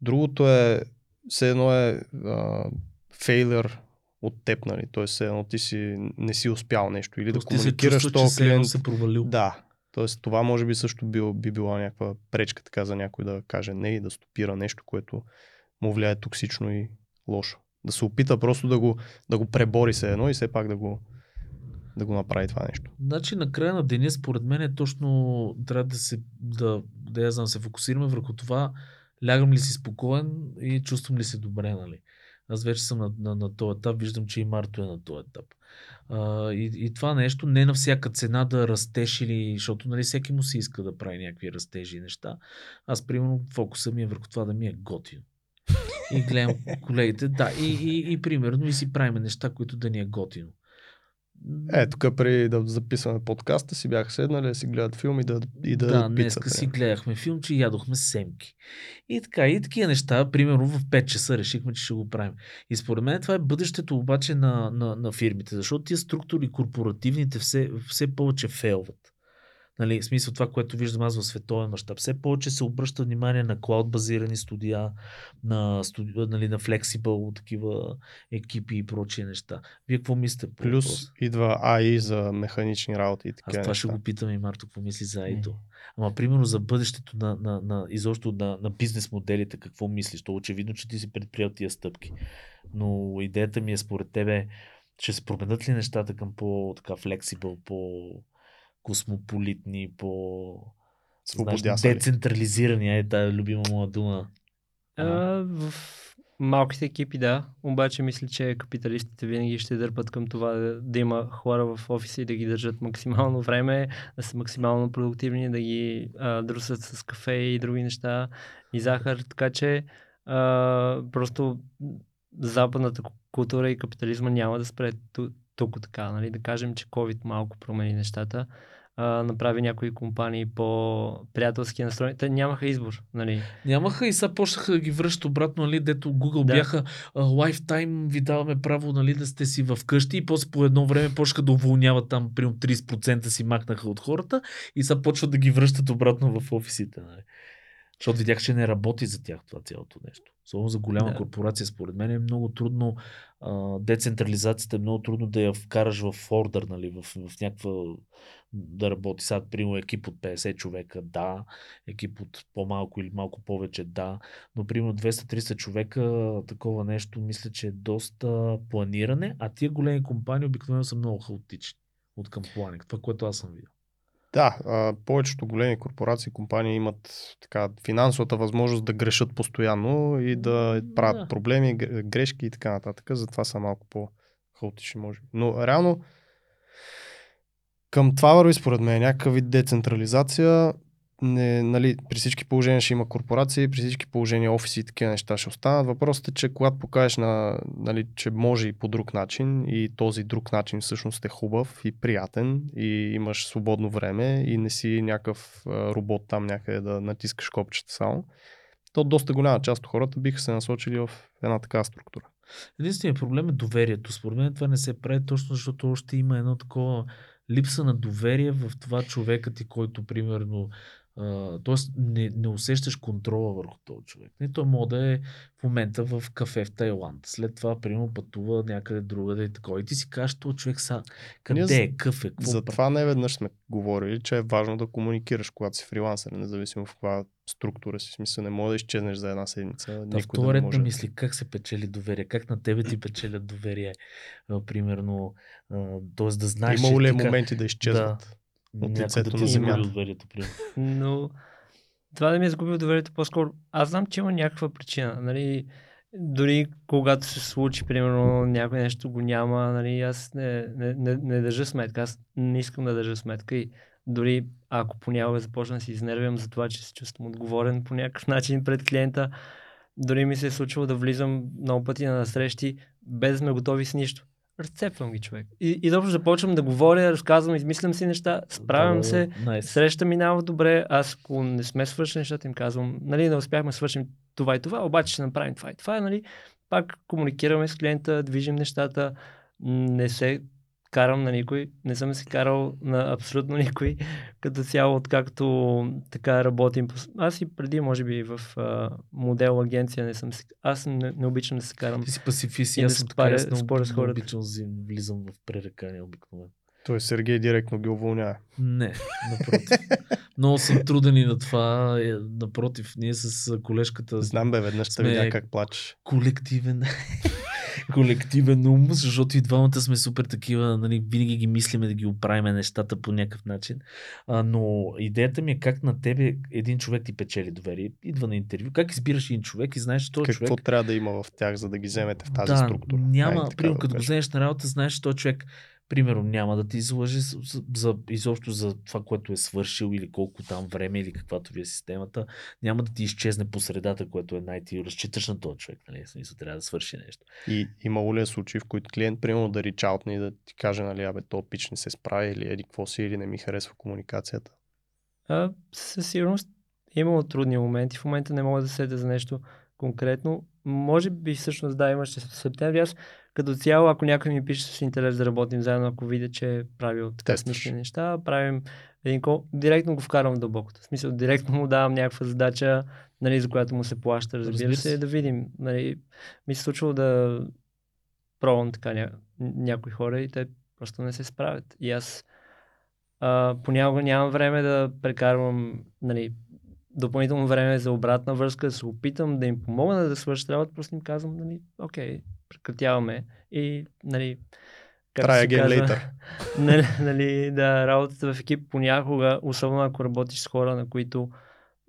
другото е, все едно е а, фейлър от теб, нали? Т.е. все едно ти си, не си успял нещо или Просто да комуникираш чувства, този клиент. се провалил. Да. Тоест това може би също би, би била някаква пречка така за някой да каже не и да стопира нещо, което му влияе токсично и лошо. Да се опита просто да го, да го пребори се едно и все пак да го, да го направи това нещо. Значи на края на деня, според мен е точно трябва да се, да, да я знам, се фокусираме върху това, лягам ли си спокоен и чувствам ли се добре, нали? Аз вече съм на, на, на този етап, виждам, че и Марто е на този етап. А, и, и това нещо не на всяка цена да растеш или, защото нали, всеки му се иска да прави някакви растежи и неща. Аз, примерно, фокуса ми е върху това да ми е готино. И гледам колегите, да, и, и, и примерно и си правим неща, които да ни е готино. Е, тук преди да записваме подкаста си бяха седнали да си гледат филм и да, и да, Да, днеска пицата. си гледахме филм, че ядохме семки. И така, и такива неща, примерно в 5 часа решихме, че ще го правим. И според мен това е бъдещето обаче на, на, на фирмите, защото тия структури корпоративните все, все повече фейлват. Нали, в смисъл това, което виждам аз в световен мащаб. Все повече се обръща внимание на клауд базирани студия, на, студи... нали, на flexible такива екипи и прочие неща. Вие какво мислите по Плюс въпроса? идва AI за механични работи и Аз такива това ще неща. го питам и Марто, какво мисли за. Айто. Ама примерно за бъдещето на, на, на изобщо на, на бизнес моделите, какво мислиш? То очевидно, че ти си предприел тия стъпки. Но идеята ми е според тебе, ще се променят ли нещата към по-така флексибъл, по космополитни, по знаеш, Свободясали. децентрализирани, е тая любима моя дума. А, в малките екипи, да. Обаче мисля, че капиталистите винаги ще дърпат към това да, да има хора в офиса и да ги държат максимално време, да са максимално продуктивни, да ги а, друсат с кафе и други неща и захар. Така че а, просто западната ку- култура и капитализма няма да спре ту- тук така. Нали? Да кажем, че COVID малко промени нещата. А, направи някои компании по-приятелски настроени. Те нямаха избор. Нали? Нямаха и сега почнаха да ги връщат обратно, нали, дето Google Да. бяха а, lifetime ви даваме право нали, да сте си в къщи и после по едно време почнаха да уволняват там, примерно 30% си макнаха от хората и сега почват да ги връщат обратно в офисите. Нали. Защото видях, че не работи за тях това цялото нещо. Особено за голяма Да. корпорация, според мен е много трудно, а, децентрализацията е много трудно да я вкараш в ордер, нали, в, в някаква да работи. Сега, примерно, екип от 50 човека, да, екип от по-малко или малко повече, да, но примерно 200-300 човека, такова нещо, мисля, че е доста планиране, а тия големи компании обикновено са много хаотични от към планинг. Това, което аз съм видял. Да, а, повечето големи корпорации, компании имат така финансовата възможност да грешат постоянно и да правят да. проблеми, грешки и така нататък. Затова са малко по-хаотични, може би. Но реално към това върви според мен някакъв вид децентрализация. Не, нали, при всички положения ще има корпорации, при всички положения офиси и такива неща ще останат. Въпросът е, че когато покажеш, на, нали, че може и по друг начин и този друг начин всъщност е хубав и приятен и имаш свободно време и не си някакъв робот там някъде да натискаш копчета само, то доста голяма част от хората биха се насочили в една такава структура. Единственият проблем е доверието. Според мен това не се прави точно защото още има едно такова липса на доверие в това човека ти, който примерно Тоест не, не усещаш контрола върху този човек. Не, той може да е в момента в кафе в Тайланд. След това, примерно, пътува някъде другаде и такова. И ти си кажеш, този човек са, къде Ние е, къв е, какво За това не веднъж сме говорили, че е важно да комуникираш, когато си фрилансър, независимо в каква структура си. В смисъл, не може да изчезнеш за една седмица. Да, никой да не може. мисли, как се печели доверие, как на тебе ти печелят доверие, примерно, т.е. да знаеш. Имало ли е моменти да изчезват? Да от лицето да на земята. Доверието, (laughs) Но това да ми е загубил доверието по-скоро. Аз знам, че има някаква причина. Нали, дори когато се случи, примерно, някое нещо го няма, нали, аз не, не, не, не държа сметка. Аз не искам да държа сметка и дори ако понякога започна да си изнервям за това, че се чувствам отговорен по някакъв (laughs) начин пред клиента, дори ми се е случило да влизам много пъти на срещи, без да сме готови с нищо разцепвам ги човек. И, и добре започвам да говоря, разказвам, измислям си неща, справям да, се, nice. среща минава добре, аз ако не сме свършили нещата им казвам, нали, не успяхме свършим това и това, обаче ще направим това и това, нали, пак комуникираме с клиента, движим нещата, не се карам на никой, не съм се карал на абсолютно никой, (laughs) като цяло, откакто така работим. Аз и преди, може би, в а, модел агенция не съм се... Аз не, не обичам да се карам. Ти си пасифист, аз съм така, аз не, не обичам да влизам в пререкания обикновено. Той Сергей директно ги уволнява. Не, напротив. Много съм труден и на това. Е, напротив, ние с колежката. Знам бе, веднъж ще видя как плачеш. Колективен колективен ум, защото и двамата сме супер такива, нали, винаги ги мислиме да ги оправим нещата по някакъв начин. А, но идеята ми е как на тебе един човек ти печели доверие, идва на интервю, как избираш един човек и знаеш, че този Какво човек... трябва да има в тях, за да ги вземете в тази да, структура? Няма, примерно, да като го вземеш на работа, знаеш, че този човек примерно няма да ти излъжи за, за, изобщо за това, което е свършил или колко там време или каквато ви е системата, няма да ти изчезне по средата, което е най-ти разчиташ на този човек, нали? Смисъл, трябва да свърши нещо. И имало ли е случаи, в които клиент, примерно, да ричаутне и да ти каже, нали, абе, то пич не се справи или еди какво си, или не ми харесва комуникацията? А, със сигурност е имало трудни моменти. В момента не мога да седя за нещо конкретно. Може би всъщност да, имаше в септември. Аз като цяло, ако някой ми пише с интерес да работим заедно, ако видя, че е правил така смислени неща, правим един кол, директно го вкарвам в дълбокото. В смисъл, директно му давам някаква задача, нали, за която му се плаща, разбира, разбира се, да видим. Нали, ми се случвало да пробвам така ня... някои хора и те просто не се справят. И аз а, понякога нямам време да прекарвам нали, допълнително време за обратна връзка, да се опитам да им помогна да свършат работа, просто им казвам, нали, окей, прекратяваме и, нали, Try again казва, later. (laughs) нали, нали, да, работата в екип понякога, особено ако работиш с хора, на които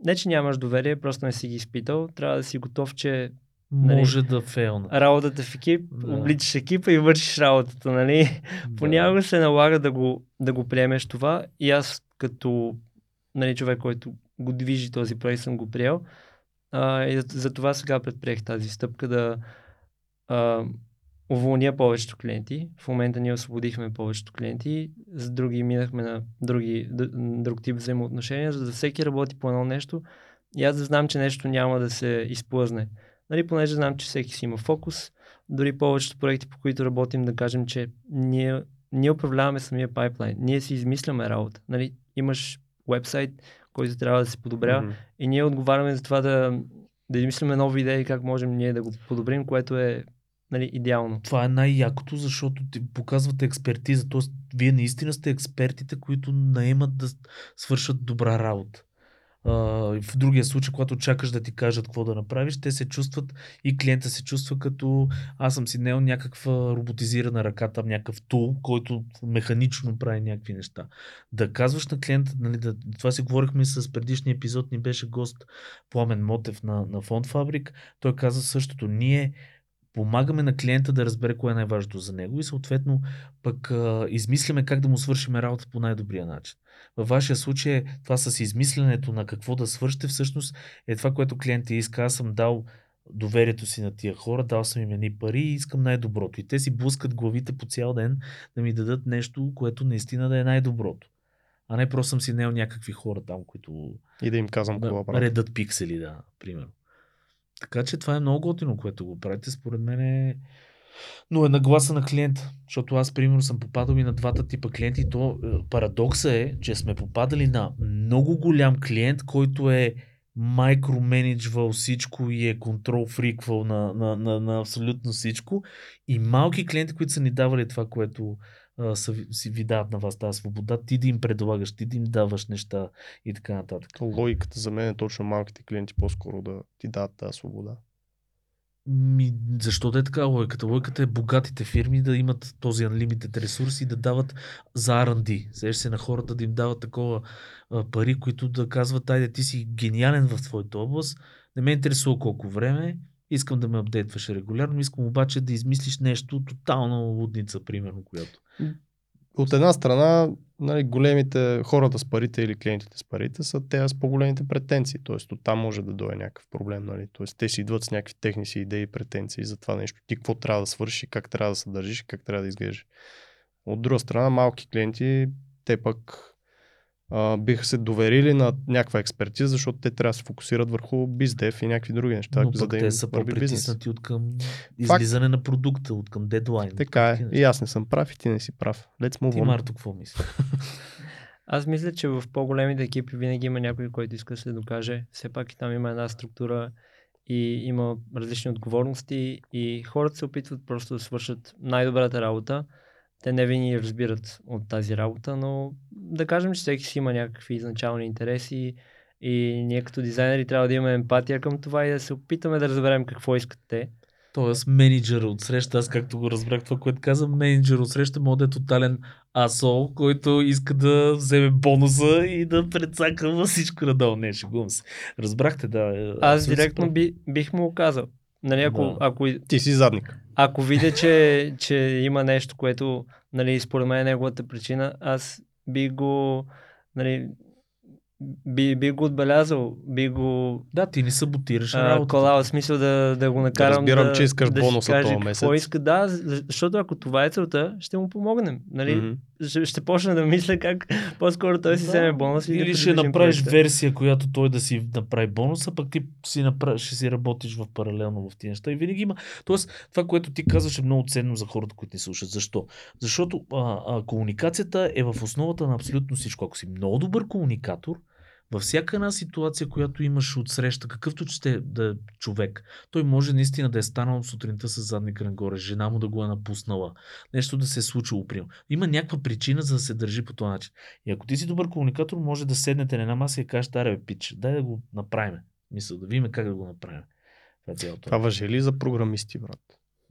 не, че нямаш доверие, просто не си ги изпитал, трябва да си готов, че Нали, Може да фейлна. Работата в екип, да. обличаш екипа и вършиш работата, нали? Да. Понякога се налага да го, да го приемеш това и аз като нали, човек, който го движи този проект, съм го приел. А, и за, за това сега предприех тази стъпка да а, уволня повечето клиенти. В момента ние освободихме повечето клиенти, за други минахме на други, друг тип взаимоотношения, за да всеки работи по едно нещо и аз да знам, че нещо няма да се изплъзне. Нали, понеже знам, че всеки си има фокус, дори повечето проекти, по които работим, да кажем, че ние, ние управляваме самия пайплайн, ние си измисляме работа. Нали, имаш вебсайт, който трябва да се подобря mm-hmm. и ние отговаряме за това да, да измисляме нови идеи как можем ние да го подобрим, което е нали, идеално. Това е най-якото, защото ти показвате експертиза. Тоест, вие наистина сте експертите, които наемат да свършат добра работа в другия случай, когато чакаш да ти кажат какво да направиш, те се чувстват и клиента се чувства като аз съм си нел някаква роботизирана ръка, там някакъв тул, който механично прави някакви неща. Да казваш на клиента, нали, да, това си говорихме с предишния епизод, ни беше гост Пламен Мотев на, на Фонд Фабрик, той каза същото. Ние помагаме на клиента да разбере кое е най-важното за него и съответно пък а, измисляме как да му свършим работа по най-добрия начин. Във вашия случай това с измисленето на какво да свършите всъщност е това, което клиентът иска. Аз съм дал доверието си на тия хора, дал съм им едни пари и искам най-доброто. И те си блъскат главите по цял ден да ми дадат нещо, което наистина да е най-доброто. А не просто съм си нел някакви хора там, които и да им казвам да, редат пиксели, да, примерно. Така че това е много готино, което го правите. Според мен е... Но е нагласа на клиента. Защото аз, примерно, съм попадал и на двата типа клиенти. То е, парадокса е, че сме попадали на много голям клиент, който е майкроменеджвал всичко и е контрол фриквал на, на, на, на абсолютно всичко. И малки клиенти, които са ни давали това, което а, са, си ви дават на вас тази свобода, ти да им предлагаш, ти да им даваш неща и така нататък. Логиката за мен е точно малките клиенти по-скоро да ти дадат тази свобода. Ми, защо да е така логиката? Логиката е богатите фирми да имат този unlimited ресурс и да дават за R&D. Сеш се на хората да им дават такова а, пари, които да казват, айде ти си гениален в твоята област, не ме интересува колко време, искам да ме апдейтваш регулярно, искам обаче да измислиш нещо тотално лудница, примерно, която. От една страна, нали, големите хората с парите или клиентите с парите са те с по-големите претенции. Тоест, оттам може да дойде някакъв проблем. Нали? Тоест, те си идват с някакви техни си идеи и претенции за това нещо. Ти какво трябва да свършиш, как трябва да се държиш, как трябва да изглеждаш. От друга страна, малки клиенти, те пък а, биха се доверили на някаква експертиза, защото те трябва да се фокусират върху биздев и някакви други неща, Но за да те им са по-притиснати от към излизане на продукта, от към дедлайн. Така е. И аз не съм прав и ти не си прав. Let's move Ти, on. Марто, какво мислиш? (laughs) Аз мисля, че в по-големите екипи винаги има някой, който иска да се докаже. Все пак и там има една структура и има различни отговорности и хората се опитват просто да свършат най-добрата работа. Те не винаги разбират от тази работа, но да кажем, че всеки си има някакви изначални интереси и ние като дизайнери трябва да имаме емпатия към това и да се опитаме да разберем какво искат те. Тоест, менеджер от среща, аз както го разбрах това, което каза, менеджер от среща може да е тотален асол, който иска да вземе бонуса и да прецака във всичко надолу. Не, шегувам се. Разбрахте, да. е, Аз директно би, бих му казал. Нали, ако, Да. ако Ти си задник. Ако видя, че, че има нещо, което, нали, според мен е неговата причина, аз би го, нали, би, би го отбелязал, би го Да, ти не саботираш а, работата. кола, в смисъл да, да го накарам разбирам, да, че искаш да бонуса каже този какво месец. иска, да, за- защото ако това е целта, ще му помогнем. Нали? Мгм. ще, ще почна да мисля как по-скоро той си Да. вземе бонус и да Или ще придвижим направиш проекта. версия, която той да си направи бонуса, пък ти си направиш, ще си работиш в паралелно в тия неща. И винаги има. Тоест, това, което ти казваш е много ценно за хората, които ни слушат. Защо? Защото а, а, комуникацията е в основата на абсолютно всичко. Ако си много добър комуникатор, във всяка една ситуация, която имаш от среща, какъвто сте да е човек, той може наистина да е станал сутринта с задника нагоре, жена му да го е напуснала, нещо да се е случило при Има някаква причина за да се държи по този начин. И ако ти си добър комуникатор, може да седнете на една маса и кажеш, аре, пич, дай да го направим. Мисля, да видим как да го направим. Това е. Това въжи ли за програмисти, брат?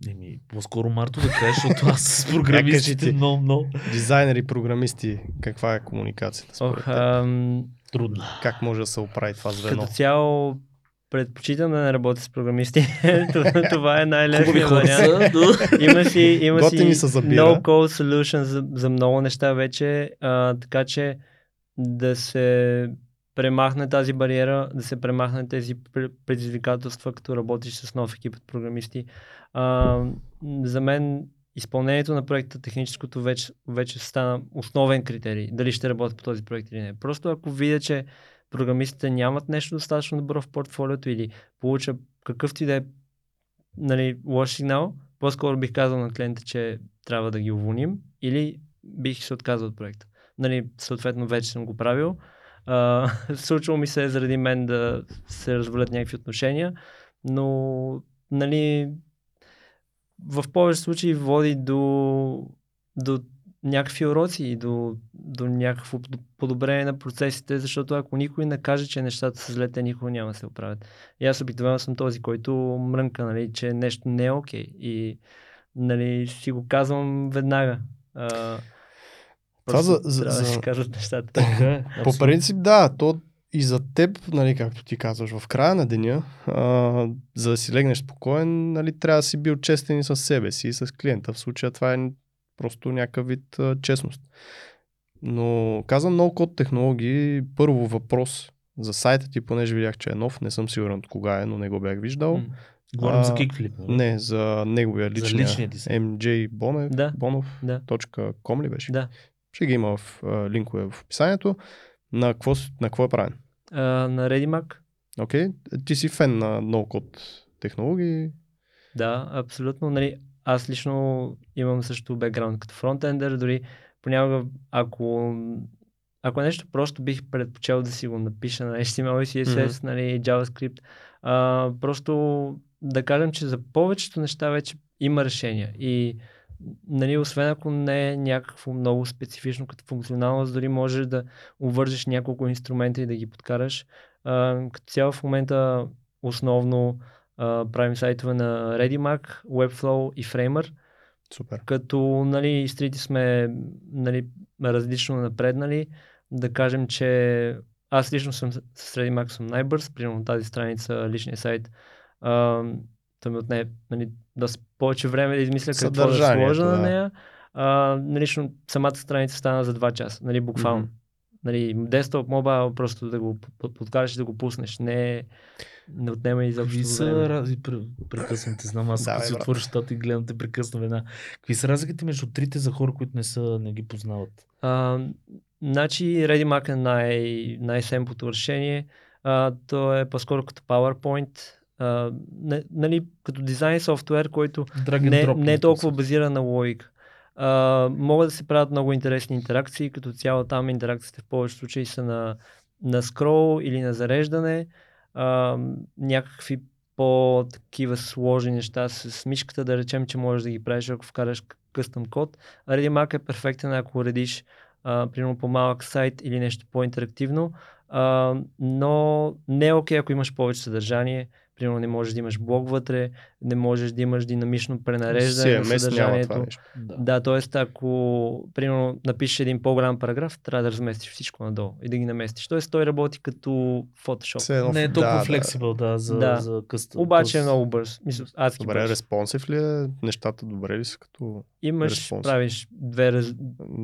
Еми, по-скоро Марто да кажеш, защото аз с (laughs) програмистите ти. много, много Дизайнери, програмисти, каква е комуникацията Ох, ам, трудно. Как може да се оправи това звено? като цяло предпочитам да не работя с програмисти. (laughs) това, е най-лесният вариант. има си, има Готини си no-code solution за, за много неща вече, а, така че да се премахне тази бариера, да се премахне тези пр- предизвикателства, като работиш с нов екип от програмисти. А, за мен изпълнението на проекта, техническото вече, вече стана основен критерий, дали ще работя по този проект или не. Просто ако видя, че програмистите нямат нещо достатъчно добро в портфолиото или получа какъвто и да е нали, лош сигнал, по-скоро бих казал на клиента, че трябва да ги уволним или бих се отказал от проекта. Нали, съответно вече съм го правил. А, (laughs) случвало ми се е заради мен да се развалят някакви отношения, но нали, в повече случаи води до, до някакви уроци и до, до някакво под- подобрение на процесите, защото ако никой не каже, че нещата са зле, те никога няма да се оправят. И аз обикновено съм този, който мрънка, нали, че нещо не е окей. И нали, си го казвам веднага. А, Това за- за- да за- си кажат нещата. Така е, По принцип, да, то и за теб, нали, както ти казваш, в края на деня, а, за да си легнеш спокоен, нали, трябва да си бил честен и с себе си, и с клиента. В случая това е просто някакъв вид а, честност. Но казвам много код технологии. Първо въпрос за сайта ти, понеже видях, че е нов, не съм сигурен от кога е, но не го бях виждал. М. Говорим за А, Kickflip. нали? Не, за неговия За личния, личния ти сайт. MJ Бонев, Да. Бонов, Да. .com ли беше? Да. Ще ги има в а, линкове в описанието. На какво, на какво е правен? А, на ReadyMac. Окей, ти си фен на ноу-код технологии. Да, абсолютно. Нали, аз лично имам също бекграунд като фронтендер, дори понякога, ако, ако нещо просто бих предпочел да си го напиша на HTML и CSS, mm-hmm. нали, JavaScript, а, просто да кажем, че за повечето неща вече има решения и нали, освен ако не е някакво много специфично като функционалност, дори можеш да увържеш няколко инструмента и да ги подкараш. А, като цяло в момента основно а, правим сайтове на ReadyMac, Webflow и Framer. Супер. Като нали, стрити сме нали, различно напреднали. Да кажем, че аз лично съм с ReadyMac съм най-бърз. Примерно тази страница, личния сайт, а, то ми отне нали, доста повече време да измисля какво да сложа да. на нея. А, нали, самата страница стана за 2 часа, нали, буквално. Mm-hmm. Нали, десктоп, мобайл, просто да го подкажеш и да го пуснеш. Не, не отнема изобщо Какви са рази... Прекъсвам те, знам, аз да, си отворя щата и гледам те прекъсна една. Какви са разликите между трите за хора, които не, са, не ги познават? А, значи ReadyMac е най- най-семплото решение. А, то е по-скоро като PowerPoint. А, не, нали, като дизайн софтуер, който не, не е толкова базиран на логика. Uh, могат да се правят много интересни интеракции, като цяло там интеракциите в повечето случаи са на, на скрол или на зареждане. Uh, някакви по-такива сложни неща с мишката, да речем, че можеш да ги правиш, ако вкараш къстъм код. ReadyMac е перфектен, ако уредиш uh, примерно по-малък сайт или нещо по-интерактивно, uh, но не е окей, okay, ако имаш повече съдържание, Примерно не можеш да имаш блок вътре, не можеш да имаш динамично пренареждане на съдържанието. Да, да т.е. ако примерно напишеш един по-голям параграф, трябва да разместиш всичко надолу и да ги наместиш. Т.е. той работи като Photoshop. Не е толкова да, флексибъл, да, за, да. за къста. Обаче е много бърз. Мисля, адски добре, бърз. респонсив ли е? Нещата добре ли са като Имаш, респонсив? правиш две,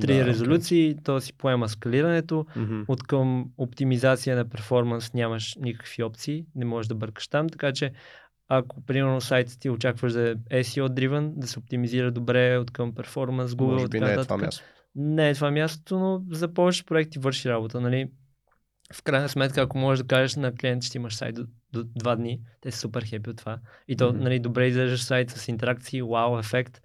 три да, резолюции, okay. то си поема скалирането. Mm-hmm. От към оптимизация на перформанс нямаш никакви опции, не можеш да бъркаш там, така че ако примерно сайтът ти очакваш да е SEO-driven, да се оптимизира добре от към перформанс, Google, Може би така, не е това място. Не е това място, но за повече проекти върши работа. Нали? В крайна сметка, ако можеш да кажеш на клиент, че имаш сайт до, до два дни, те са супер хепи от това. И то, mm-hmm. нали, добре изглеждаш сайт с интеракции, вау, ефект.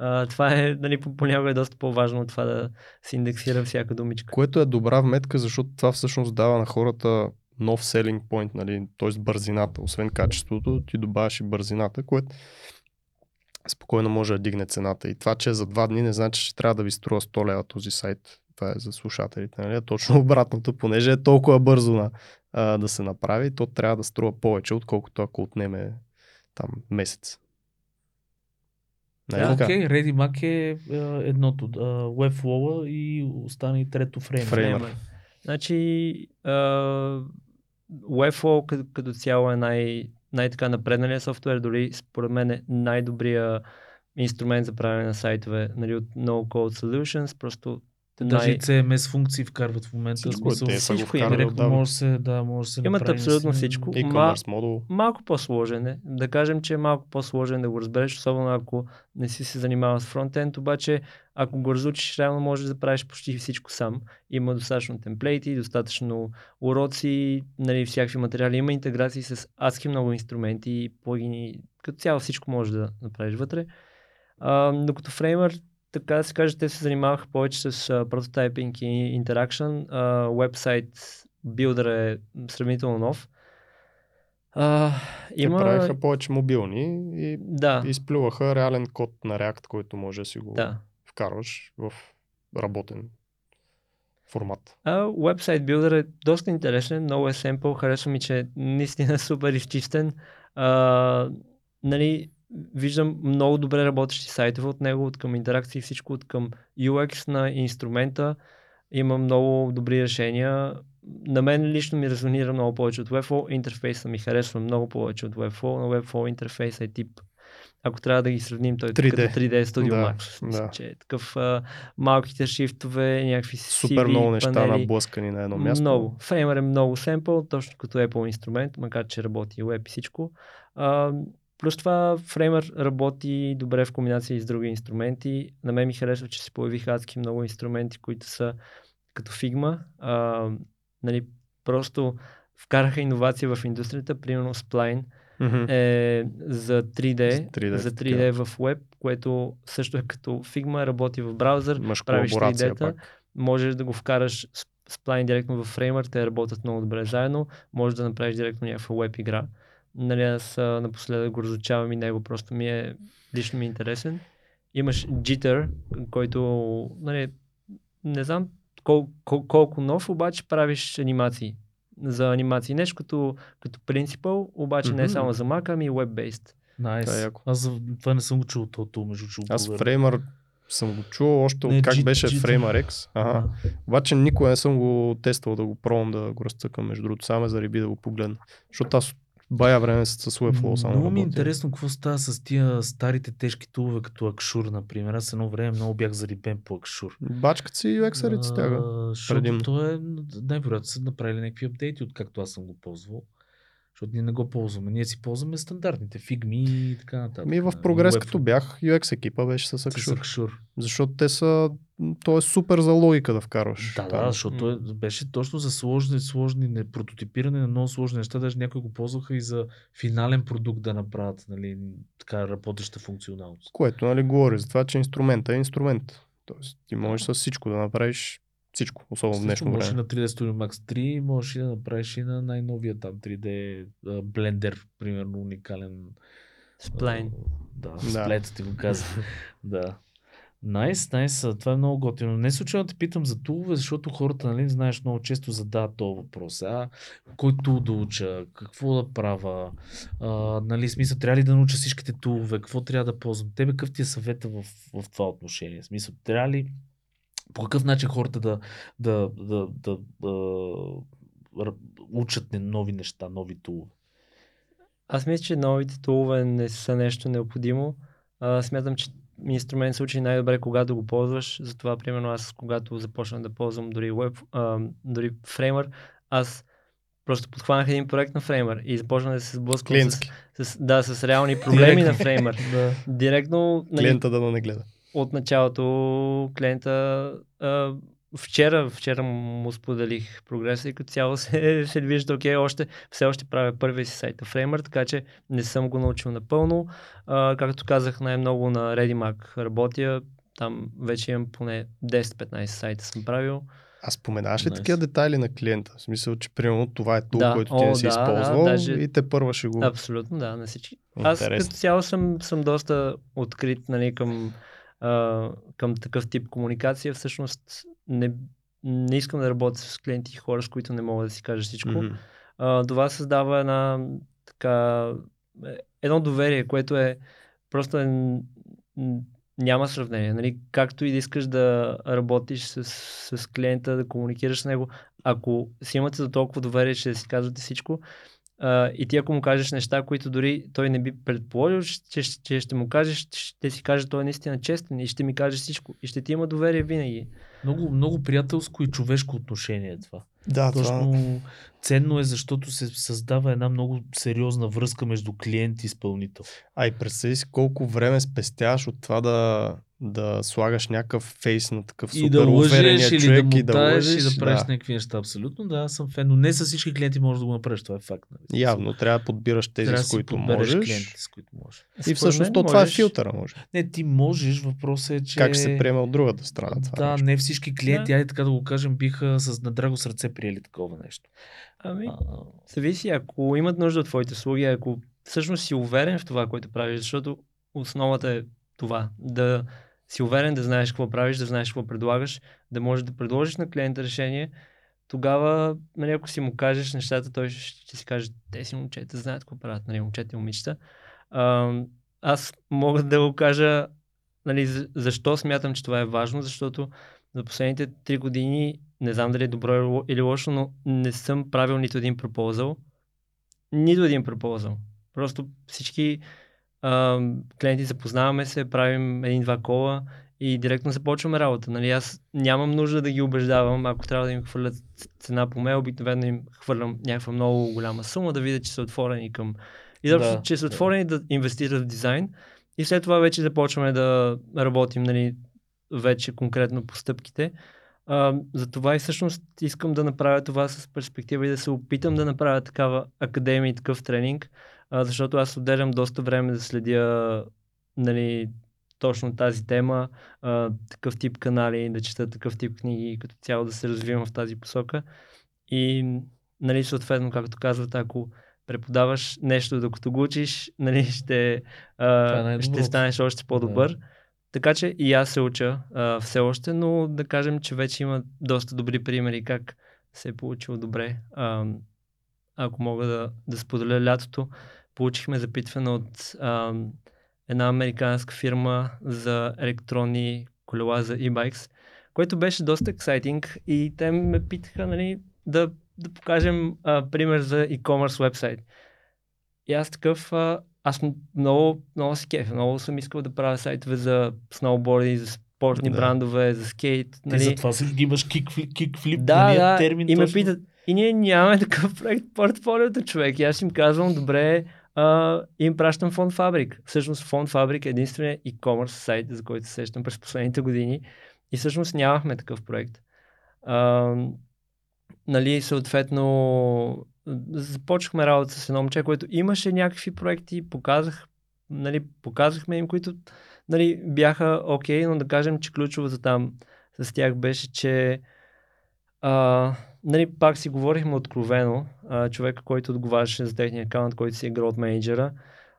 Uh, това е, нали, понякога е доста по-важно от това да се индексира всяка думичка. Което е добра вметка, защото това всъщност дава на хората нов selling point, нали, т.е. бързината. Освен качеството, ти добавяш и бързината, което спокойно може да дигне цената. И това, че за два дни не значи, че трябва да ви струва 100 лева този сайт. Това е за слушателите. Нали? Точно (laughs) обратното, понеже е толкова бързо на, а, да се направи, то трябва да струва повече, отколкото ако отнеме там месец. Нали да, окей, okay, ReadyMac е е едното, uh, Webflow и остане и трето Framer. Framer. Значи, uh, Webflow като, като цяло е най- най-така напредналия софтуер, дори според мен е най-добрия инструмент за правене на сайтове нали, от No Code Solutions, просто те даже най... CMS функции вкарват в момента. Всичко, смисъл, те всичко има. Да. Може се, да, може се Имат абсолютно си... всичко. E-commerce модул. Малко по-сложен е. Да кажем, че е малко по-сложен да го разбереш, особено ако не си се занимавал с фронтенд, обаче ако го разучиш, реално можеш да правиш почти всичко сам. Има достатъчно темплейти, достатъчно уроци, нали, всякакви материали. Има интеграции с адски много инструменти, плагини. Като цяло всичко можеш да направиш вътре. А, докато Framer така да се каже, те се занимаваха повече с прототайпинг и интеракшн. Вебсайт билдър е сравнително нов. Uh, има... Те правиха повече мобилни и да. изплюваха реален код на React, който може да си го да. вкарваш в работен формат. Website Builder е доста интересен, много е семпъл, харесва ми, че наистина супер изчистен. Uh, нали, виждам много добре работещи сайтове от него, от към интеракции, всичко от към UX на инструмента. Има много добри решения. На мен лично ми резонира много повече от Webflow. Интерфейса ми харесва много повече от Webflow. На Webflow интерфейс е тип ако трябва да ги сравним, той е 3D. като 3D Studio да, Max. Мисля, да. че е такъв а, малките шрифтове, някакви Супер много неща панели. наблъскани на едно място. Много. Фреймър е много семпъл, точно като Apple инструмент, макар че работи и web и всичко. А, Плюс това Framer работи добре в комбинация с други инструменти. На мен ми харесва, че се появиха адски много инструменти, които са като Figma. А, нали, просто вкараха иновация в индустрията, примерно Spline Мгм. е за 3D, За 3D, за 3D в web, което също е като Figma, работи в браузър, Имаш правиш колаборация 3D-та, пак. можеш да го вкараш Spline директно в Framer, те работят много добре заедно, можеш да направиш директно някаква веб игра. Нали, аз а, напоследък го разучавам и него просто ми е, лично ми е интересен. Имаш Jitter, който, нали, не знам кол, кол, колко нов, обаче правиш анимации. За анимации. Нещо като, като принципъл, обаче не е само за Mac, ами web-based. Найс. Това е яко. Аз това не съм го чул тото, между чул. Аз Фреймър съм го чул още Не, от как G- беше G- Framer X. Ага. Обаче никога не съм го тествал да го пробвам да го разцъкам, между другото, само за риби да го погледна. Защото аз бая време с с Webflow само Много ми е интересно какво става с тия старите тежки тулове, като Акшур, например. Аз едно време много бях зарибен по Акшур. Бачкат си UX-арите с тяга. А, Защото предимно. то е, най-вероятно са направили някакви апдейти, откакто аз съм го ползвал. Защото ние не го ползваме. Ние си ползваме стандартните фигми и така нататък. Ми в прогрес като бях, UX екипа беше с Акшур. Акшур. Защото те са, то е супер за логика да вкарваш. Да, там. да, защото е, беше точно за сложни, сложни не, прототипиране на много сложни неща. Даже някои го ползваха и за финален продукт да направят нали, така работеща функционалност. Което нали, говори за това, че инструмента е инструмент. Тоест ти можеш с всичко да направиш всичко, особено в днешно можеш време. на 3D Studio Max 3, можеш и да направиш и на най-новия там 3D а, Blender, примерно уникален. Spline. а, Да, Да. сплет ти го каза. (laughs) да. Найс, найс, това е много готино. Не случайно те питам за тулове, защото хората, нали, знаеш, много често задават този въпрос. А, кой тул да уча, какво да правя, а, нали, смисъл, трябва ли да науча всичките тулове, какво трябва да ползвам. Тебе какъв ти е съвета в, в това отношение? Смисъл, трябва ли по какъв начин хората да, да, да, да, да учат нови неща, нови тулове? Аз мисля, че новите тулове не са нещо необходимо. А, смятам, че инструмент се учи най-добре когато го ползваш. Затова, примерно, аз когато започнах да ползвам дори, web, а, дори Framer, аз просто подхванах един проект на Framer и започнах да се сблъсквам с, с, да, с реални (laughs) проблеми на. Framer. Да. Директно, нали, Клиента да не гледа. От началото клиента а, вчера, вчера му споделих прогреса и като цяло (laughs) се, се вижда, окей, още, все още правя първия си сайт Framer, така че не съм го научил напълно. А, както казах, най-много на ReadyMac работя. Там вече имам поне 10-15 сайта съм правил. А споменаваш ли Nice. такива детайли на клиента? В смисъл, че примерно това е тул, Да, който ти о, не си да, да, използвал даже- и те първа ще го... Абсолютно, да, на всички. Аз като цяло съм, съм доста открит нали, към, а, към такъв тип комуникация. Всъщност не, не искам да работя с клиенти и хора, с които не мога да си кажа всичко. Мгм. А, това създава една така, е, едно доверие, което е просто е, няма сравнение. Нали? Както и да искаш да работиш с, с клиента, да комуникираш с него, ако си имате за толкова доверие, че да си казвате всичко, а, и ти ако му кажеш неща, които дори той не би предположил, че, че, ще му кажеш, ще си каже, той е наистина честен и ще ми каже всичко. И ще ти има доверие винаги. Много, много приятелско и човешко отношение е това. Да, това... Точно ценно е, защото се създава една много сериозна връзка между клиент и изпълнител. А и представи си колко време спестяваш от това да, да слагаш някакъв фейс на такъв супер и да уверения лъжеш или човек да и да лъжеш. и да правиш да. някакви неща. Абсолютно, да, аз съм фен, но не с всички клиенти можеш да го направиш, това е факт. Нали? Явно трябва да подбираш тези, Трябва с които можеш. клиентите, с които можеш. И всъщност то, това е филтъра, може. Не, ти можеш, въпросът е, че... Как се приема от другата страна това Да, нещо. не всички клиенти, Да. айде така да го кажем, биха с на драго сърце приели такова нещо. Ами, А, Зависи, ако имат нужда от твоите услуги, ако всъщност си уверен в това, което правиш, защото основата е това. Да си уверен, да знаеш какво правиш, да знаеш какво предлагаш, да можеш да предложиш на клиента решение, тогава, нали, ако си му кажеш нещата, той ще, си каже, те си момчета знаят какво правят, нали, момчета и момичета. А, аз мога да го кажа, нали, за- защо смятам, че това е важно, защото за последните три години, не знам дали е добро или ло- или лошо, но не съм правил нито един пропозал. Нито един пропозал. Просто всички а, клиенти запознаваме се, правим един-два кола и директно започваме работа. Нали, аз нямам нужда да ги убеждавам, ако трябва да им хвърлят цена по мейл, обикновено им хвърлям някаква много голяма сума, да видят, че са отворени към... И да, Да, че са да. отворени да инвестират в дизайн. И след това вече започваме да работим нали, вече конкретно по стъпките. А, затова и всъщност искам да направя това с перспектива и да се опитам да направя такава академия и такъв тренинг, а, защото аз отделям доста време да следя нали, точно тази тема, а, такъв тип канали, да чета такъв тип книги и като цяло да се развивам в тази посока. И, нали, съответно, както казват, ако преподаваш нещо, докато го учиш, нали, ще, е а, ще станеш още по-добър. Да. Така че и аз се уча а, все още, но да кажем, че вече има доста добри примери как се е получило добре. А, ако мога да, да споделя лятото, получихме запитване от а, една американска фирма за електронни колела за e-bikes, което беше доста ексайтинг и те ме питаха нали, да, да покажем а, пример за e-commerce вебсайт. И аз такъв, а, аз много, много си кеф, много съм искал да правя сайтове за сноуборди, за спортни да. брандове, за скейт. Нали. Ти затова си имаш кикфлип, кикфлип да, нали, да, термин. И ме питат, и ние нямаме такъв проект портфолиото, човек. И аз им казвам, добре, а, им пращам фонд Фабрик. Всъщност фонд Фабрик е единственият e-commerce сайт, за който се сещам през последните години. И всъщност нямахме такъв проект. А, нали, съответно, започнахме работа с едно момче, което имаше някакви проекти, показах, нали, показахме им, които нали, бяха окей, okay, но да кажем, че ключовото там с тях беше, че а, нали, пак си говорихме откровено, а, човека, който отговаряше за техния акаунт, който си е грот менеджера,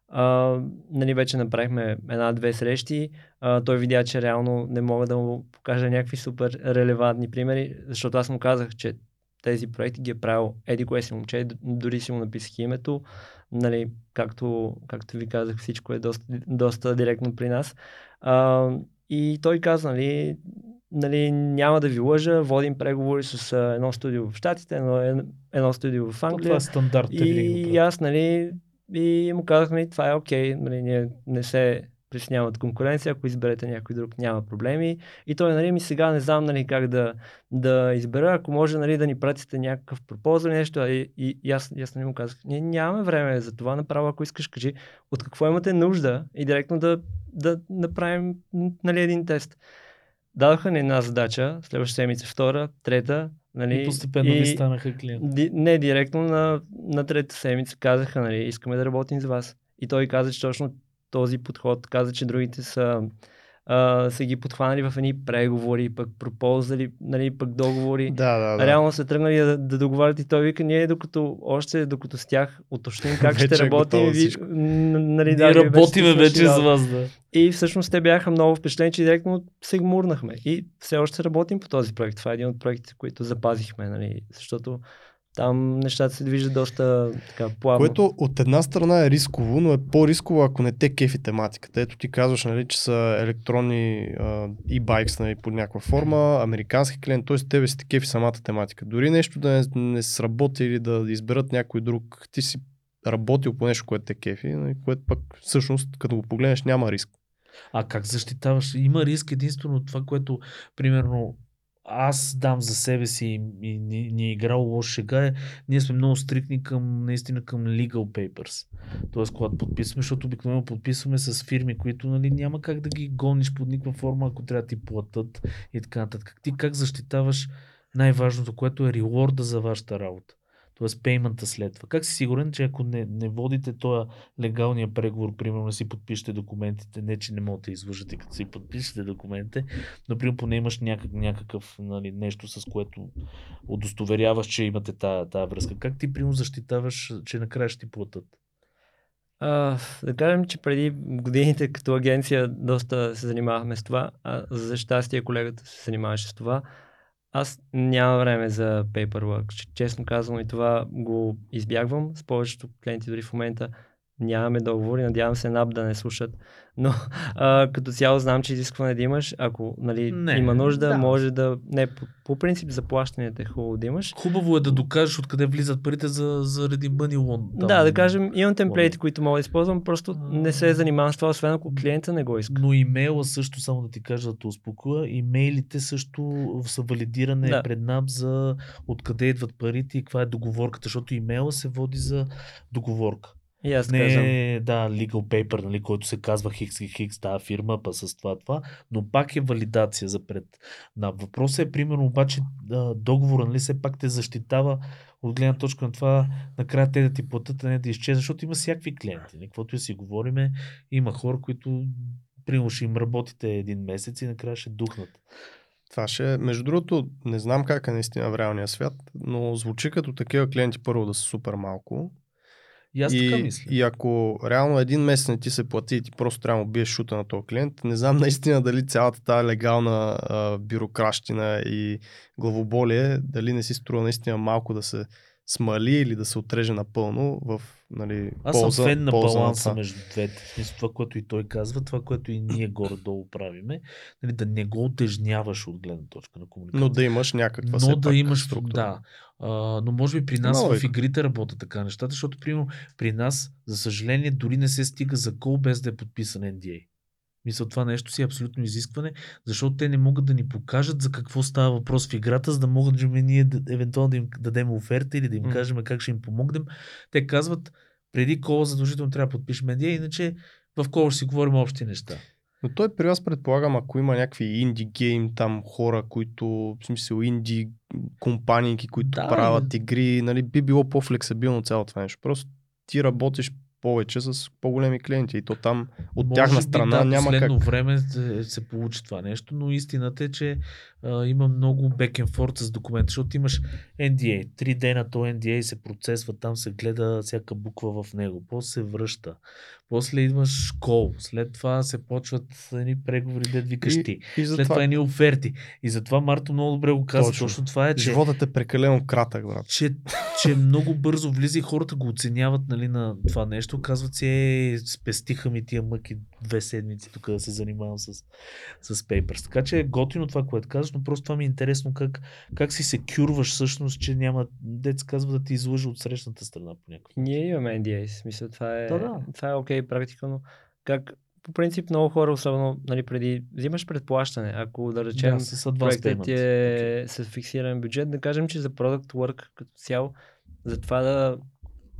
а, нали, вече направихме една-две срещи, а, той видя, че реално не мога да му покажа някакви супер релевантни примери, защото аз му казах, че тези проекти ги е правил еди кое си момче, дори си му написах името, нали, както, както ви казах, всичко е доста, доста директно при нас. А, и той каза, нали, нали, няма да ви лъжа, водим преговори с едно студио в Штатите, едно, едно студио в Англия. Това е стандарт. И, и аз, нали, и му казах, нали, това е окей, нали, ние не се причиняват конкуренция, ако изберете някой друг, няма проблеми. И той, нали, ми сега не знам, нали, как да, да избера, ако може, нали, да ни пратите някакъв пропозал нещо. И, и, и аз, аз нали, му казах, ние нямаме време за това, направо, ако искаш, кажи от какво имате нужда и директно да, да направим, нали, един тест. Дадоха ни една задача, следващата седмица втора, трета, Нали, и постепенно и, ви станаха клиенти. Ди, не, директно на, на трета седмица казаха, нали, искаме да работим с вас. И той каза, че точно този подход. Каза, че другите са, а, са ги подхванали в едни преговори, пък проползали, нали, пък договори. Да, да, да. Реално са тръгнали да, да договарят и той вика, ние докато още, докато с тях уточним как (laughs) ще е работим. Ви, нали, да, работиме вече, вече с вас, да. И всъщност те бяха много впечатлени, че директно се гмурнахме. И все още работим по този проект. Това е един от проектите, които запазихме, нали, защото там нещата се движат доста така плавно. Което от една страна е рисково, но е по-рисково, ако не те кефи тематиката. Ето ти казваш, нали, че са електронни и e-bikes нали, под някаква форма, американски клиент, т.е. тебе си те кефи самата тематика. Дори нещо да не, не сработи или да изберат някой друг, ти си работил по нещо, което те кефи, нали, което пък всъщност, като го погледнеш, няма риск. А как защитаваш? Има риск единствено това, което, примерно, аз дам за себе си и ни, ни е играл лош шега ние сме много стрикни към, наистина към legal papers. Тоест, когато подписваме, защото обикновено подписваме с фирми, които нали, няма как да ги гониш под никаква форма, ако трябва да ти платят и така нататък. Ти как защитаваш най-важното, което е реворда за вашата работа? т.е. пеймента следва. Как си сигурен, че ако не, не водите този легалния преговор, примерно си подпишете документите, не че не могате да излъжете като си подпишете документите, но примерно поне имаш някак, някакъв нали, нещо, с което удостоверяваш, че имате тази, тази връзка. Как ти примерно защитаваш, че накрая ще ти платят? А, да кажем, че преди годините като агенция доста се занимавахме с това, а за щастие колегата се занимаваше с това. Аз нямам време за paperwork. Честно казвам и това го избягвам. С повечето клиенти дори в момента нямаме договори. Надявам се NAP да не слушат. Но (laughs) а, като цяло знам, че изискване да имаш. Ако нали, не, има нужда, да. може да... Не, по, по принцип заплащането е хубаво да имаш. Хубаво е да докажеш откъде влизат парите за, заради money loan. Там, да, да кажем, имам темплейти, които мога да използвам, просто не се занимавам с това, освен ако клиента не го иска. Но имейла също, само да ти кажа да те успокоя, имейлите също са валидиране да. пред НАП за откъде идват парите и каква е договорката, защото имейла се води за договорка. И аз казвам. Не, да, legal paper, нали, който се казва хикс и хикс, тази фирма, па с това, това, но пак е валидация за пред. На въпросът е, примерно, обаче, договора, нали, все пак те защитава от гледна точка на това, накрая те да ти платят, а не да изчезнат, защото има всякакви клиенти. Нали, каквото и си говориме, има хора, които, примерно, ще им работите един месец и накрая ще духнат. Това ще е, между другото, не знам как е наистина в реалния свят, но звучи като такива клиенти първо да са супер малко. И аз и, така мисля. и ако реално един месец не ти се плати и ти просто трябва да биеш шута на този клиент, не знам (laughs) наистина дали цялата тази легална а, бюрокращина и главоболие, дали не си струва наистина малко да се смали или да се отреже напълно в нали, Аз полза, съм фен на баланса това. между двете. В смисъл това, което и той казва, това, което и ние горе-долу правиме. Нали, да не го отежняваш от гледна точка на комуникация. Но да имаш някаква но да имаш структура. Да. А, но може би при нас Има в логика. игрите работят така нещата, защото примерно при нас, за съжаление, дори не се стига за кол без да е подписан NDA. Мисля, това нещо си е абсолютно изискване, защото те не могат да ни покажат за какво става въпрос в играта, за да могат да ние да, евентуално да им дадем оферта или да им М. кажем как ще им помогнем. Те казват, преди кола задължително трябва да подпишем NDA, иначе в кола ще си говорим общи неща. Но той при вас предполагам, ако има някакви инди гейм, там хора, които, в смисъл инди компании, които Да, да, правят игри, нали, би било по-флексибилно цялото това нещо. Просто ти работиш повече с по-големи клиенти и то там от Може тяхна би, страна да, няма как. време се, се получи това нещо, но истината е, че а, има много back and forth с документа, защото имаш NDA, три дена то NDA се процесва, там се гледа всяка буква в него, после се връща, после идваш кол, след това се почват едни преговори, дед викаш ти, И, след затова това едни оферти. И затова Марто много добре го каза, Точно. точно, това е, че животът е прекалено кратък, брат. че, че много бързо влиза и хората го оценяват нали, на това нещо. Казват си, е, спестиха ми тия мъки две седмици тук да се занимавам с, с Papers. Така че е готино това, което казваш, но просто това ми е интересно как, как си се кюрваш всъщност, че няма, дец казва да ти излъжа от срещната страна по някакъв Ние имаме NDA, смисъл, това е, Да, да. това е окей практика, но как по принцип много хора, особено нали, преди, взимаш предплащане, ако да речем да, проектът ти е с фиксиран бюджет, да кажем, че за Product Work като цяло, за това да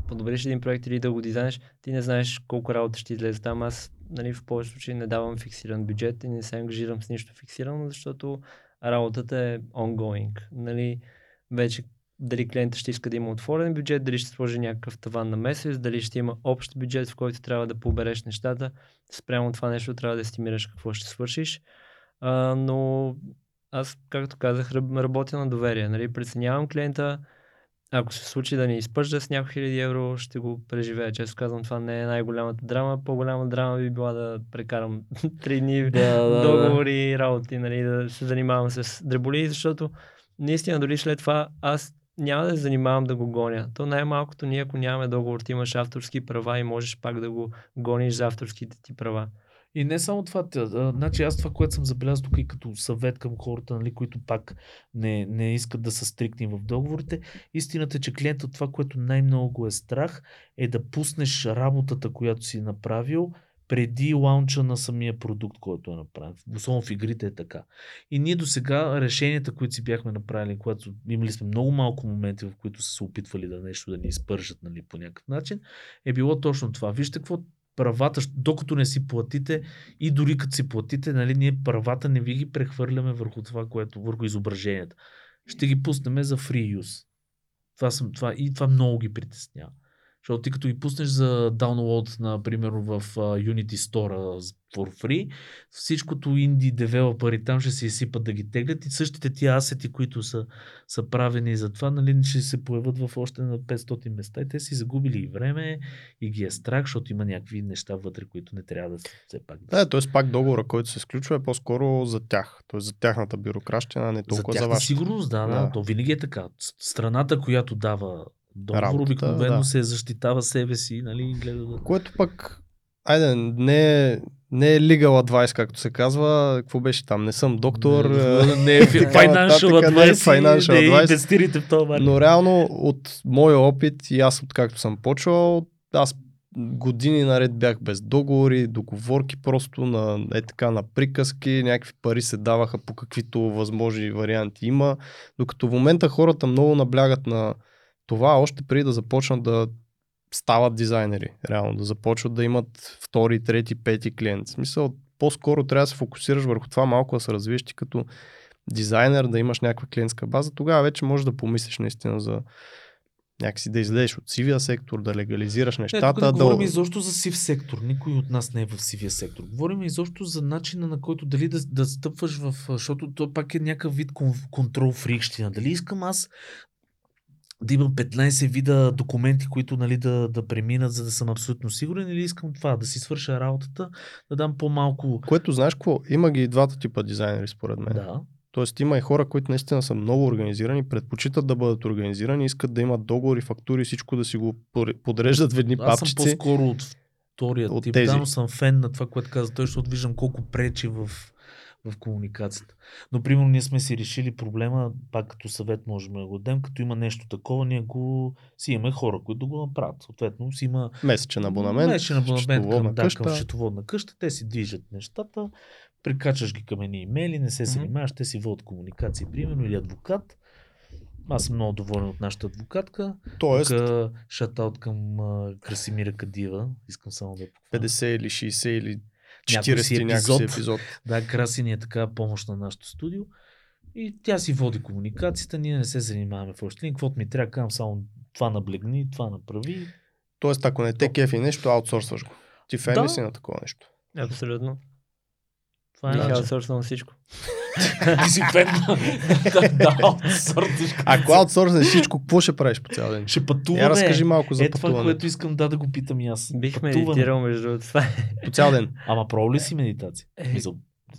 подобриш един проект или да го дизайнеш, ти не знаеш колко работа ще излезе там. Аз нали, в повечето случаи не давам фиксиран бюджет и не се ангажирам с нищо фиксирано, защото работата е ongoing. Нали, вече дали клиентът ще иска да има отворен бюджет, дали ще сложи някакъв таван на месец, дали ще има общ бюджет, в който трябва да побереш нещата. Спрямо това нещо трябва да естимираш какво ще свършиш. А, но аз, както казах, раб- работя на доверие. Нали? Преценявам клиента. Ако се случи да ни изпържа с няколко хиляди евро, ще го преживея. Често казвам, това не е най-голямата драма. По-голяма драма би била да прекарам (laughs) три дни Да, да, да. договори и работи, нали, да се занимавам с дреболи, защото наистина дори след това аз няма да се занимавам да го гоня. То най-малкото ние, ако нямаме договор, ти имаш авторски права и можеш пак да го гониш за авторските ти права. И не само това, тя, значи аз това, което съм забелязал тук и като съвет към хората, нали, които пак не, не искат да са стрикни в договорите, истината е, че клиентът това, което най-много го е страх, е да пуснеш работата, която си направил, преди лаунча на самия продукт, който е направен. Особено в игрите е така. И ние до сега решенията, които си бяхме направили, когато имали сме много малко моменти, в които са се опитвали да нещо да ни изпържат нали, по някакъв начин, е било точно това. Вижте какво правата, докато не си платите и дори като си платите, нали, ние правата не ви ги прехвърляме върху това, което, върху изображенията. Ще ги пуснем за free use. Това, съм, това, и това много ги притеснява. Защото ти като ги пуснеш за download, например, в Unity Store for free, всичкото инди девелопери там ще се изсипат да ги теглят и същите тия асети, които са, са правени за това, нали, ще се появят в още на 500 места и те си загубили и време и ги е страх, защото има някакви неща вътре, които не трябва да се все пак да Да, т.е. пак договора, който се сключва е по-скоро за тях. Т.е. за тяхната бюрокращина, не за толкова за, тяхна вашата. сигурност, да, да, Да. То винаги е така. Страната, която дава Работата, обикновено да. се защитава себе си, нали, гледа да... Което пък, айде, не е, не е legal advice, както се казва. Какво беше там? Не съм доктор. Не, е, (laughs) не е financial нататък, не е advice, financial не advice. инвестирайте в това. Но реално от моя опит и аз откакто съм почвал, аз години наред бях без договори, договорки просто на, е така, на приказки, някакви пари се даваха по каквито възможни варианти има, докато в момента хората много наблягат на това, още преди да започнат да стават дизайнери, реално, да започват да имат втори, трети, пети клиент. В смисъл, по-скоро трябва да се фокусираш върху това малко да се развиеш ти като дизайнер, да имаш някаква клиентска база, тогава вече можеш да помислиш наистина за някакси да излезеш от сивия сектор, да легализираш Не, нещата. тук не да... говорим изобщо за сив сектор. Никой от нас не е в сивия сектор. Говорим изобщо за начина на който дали да, да стъпваш в... Защото то пак е някакъв вид кон- контрол фрикщина. Дали искам аз да имам 15 вида документи, които нали, да, да преминат, за да съм абсолютно сигурен, или искам това, да си свърша работата, да дам по-малко... Което знаеш какво? Има ги и двата типа дизайнери, според мен. Да. Тоест има и хора, които наистина са много организирани, предпочитат да бъдат организирани, искат да имат договори, фактури, всичко да си го подреждат в едни Аз съм папчици. по-скоро от втория От тип. тези. Да, но съм фен на това, което каза той, защото виждам колко пречи в, в комуникацията. Но, примерно, ние сме си решили проблема, пак като съвет можем да го дадем, като има нещо такова, ние го си имаме хора, които го направят. Съответно, си има Месечен абонамент, Месечен абонамент към, да, къща. към счетоводна къща. Те си движат нещата, прикачаш ги към едни имейли, не се занимаваш, те си водят комуникации, примерно, или адвокат. Аз съм много доволен от нашата адвокатка. Тоест, Тук шатаут към Красимира Кадива. Искам само да похваля. 50 или 60 или 40 някакъв си епизод. епизод. Да, Краси ни е така помощ на нашото студио. И тя си води комуникацията, ние не се занимаваме в още. Каквото ми трябва, казвам само това наблегни, това направи. Тоест, ако не те кефи нещо, аутсорсваш го. Ти фен Да. ли си на такова нещо? Абсолютно. Това е Бих начин. аутсорсвал всичко. Ти си фен на... да, аутсортиш. Ако аутсорснеш всичко, какво ще правиш по цял ден? Ще пътуваме. Я разкажи малко за е това, което искам да, да го питам и аз. Бих Пътуване. медитирал между. Това е. По цял ден. Ама пробва ли си медитация? Е,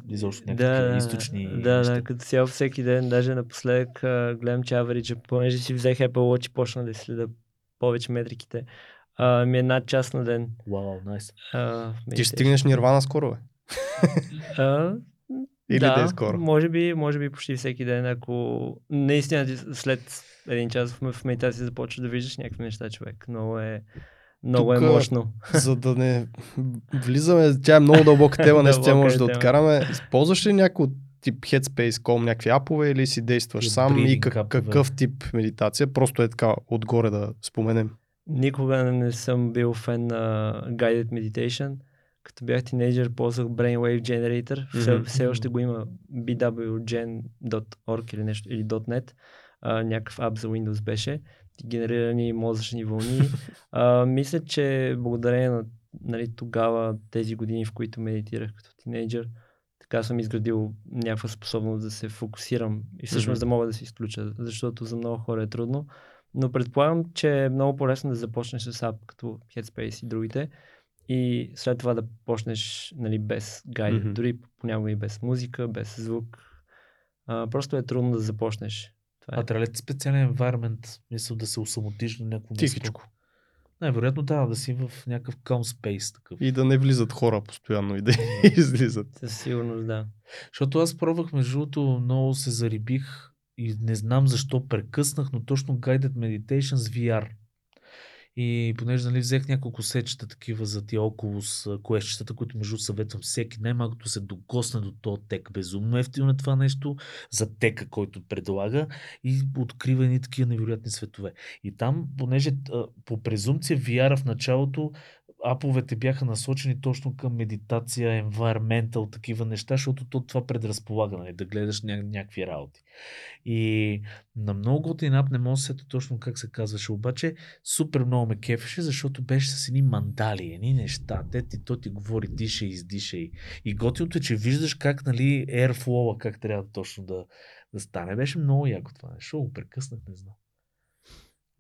изобщо някакви Да, източни да, неща. да, като цяло всеки ден, даже напоследък а, гледам, че понеже си взех Apple Watch и почна да следа повече метриките. А, ми е над час на ден. Вау, найс. А, Ти ще стигнеш нирвана скоро, бе. А, Или да, да е скоро. Може би, може би почти всеки ден, ако наистина ти след един час в, медитация започваш да виждаш някакви неща, човек. Много е, много е Тука- мощно. За да не влизаме, тя е много дълбока тема, (laughs) не тя може е да тема. откараме. Използваш ли някой от тип Headspace.com, някакви апове или си действаш сам и как, какъв тип медитация? Просто е така отгоре да споменем. Никога не съм бил фен на Guided Meditation. Като бях тинейджър, ползвах Brainwave Generator. Все, Мгм. все още го има bwgen.org или нещо, или .net. А, някакъв ап за Windows беше. Ти генерира ни мозъчни вълни. (laughs) а, мисля, че благодарение на нали, тогава, тези години, в които медитирах като тинейджър, така съм изградил някаква способност да се фокусирам и всъщност Мгм. да мога да се изключа, защото за много хора е трудно. Но предполагам, че е много по-лесно да започнеш с ап като Headspace и другите и след това да почнеш нали, без гайд, Мгм. дори понякога и без музика, без звук. А, просто е трудно да започнеш. Това е. А трябва ли специален environment, мисъл да се усамотиш на някакво? Тихичко. Най-вероятно да, да си в някакъв calm space такъв. И да не влизат хора постоянно и да (laughs) излизат. Със сигурност, да. Защото аз пробвах, между другото, много се зарибих и не знам защо прекъснах, но точно Guided Meditation с VR. И понеже нали, взех няколко сечета такива за тия около с колещчетата, които между съветвам всеки, най-малкото се докосне до този тек. Безумно ефтино е това нещо за тека, който предлага и открива едни такива невероятни светове. И там, понеже по презумпция VR в началото аповете бяха насочени точно към медитация, environmental, такива неща, защото то това предразполага, нали, да гледаш ня- някакви работи. И на много готин ап не мога да се точно как се казваше, обаче супер много ме кефеше, защото беше с едни мандали, едни неща, те ти, то ти говори диша и издиша. И, и готиното е, че виждаш как, нали, airflow как трябва точно да, да стане. Беше много яко това нещо. Го прекъснах, не знам.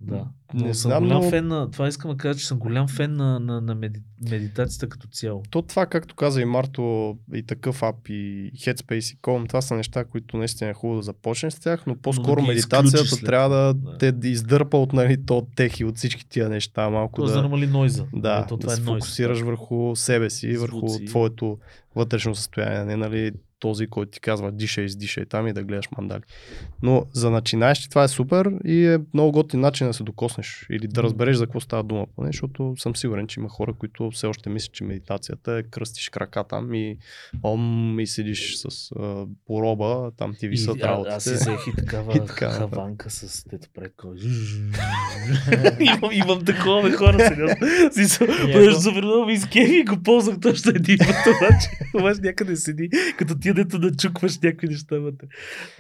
Да. Не Но съм знам, голям но- фен на... Това искам да кажа, че съм голям фен на, на, на меди, медитацията като цяло. То това, както каза и Марто, и такъв ап, и Headspace, и Com, това са неща, които наистина е хубаво да започнеш с тях, но по-скоро ги медитацията след трябва да, това, те да издърпа от нали, то тех и от всички тия неща, малко Тоест да, да, намали нойза. да, то да това се е нойз. фокусираш върху себе си, върху Звуци. твоето вътрешно състояние, не нали този, който ти казва дишай, издишай там и да гледаш мандали. Но за начинаещи това е супер и е много готин начин да се докоснеш или да разбереш за какво става дума. Поне, защото съм сигурен, че има хора, които все още мислят, че медитацията е кръстиш крака там и ом и седиш с а, пороба, там ти висят И, а, работите. аз си взех и такава (laughs) И така, хаванка с дето такова. (laughs) имам, имам такова хора, сериозно. Смисъл, Понеже супер много ми и го ползвах точно един път, обаче някъде седи, като ти дето да чукваш някакви неща вътре.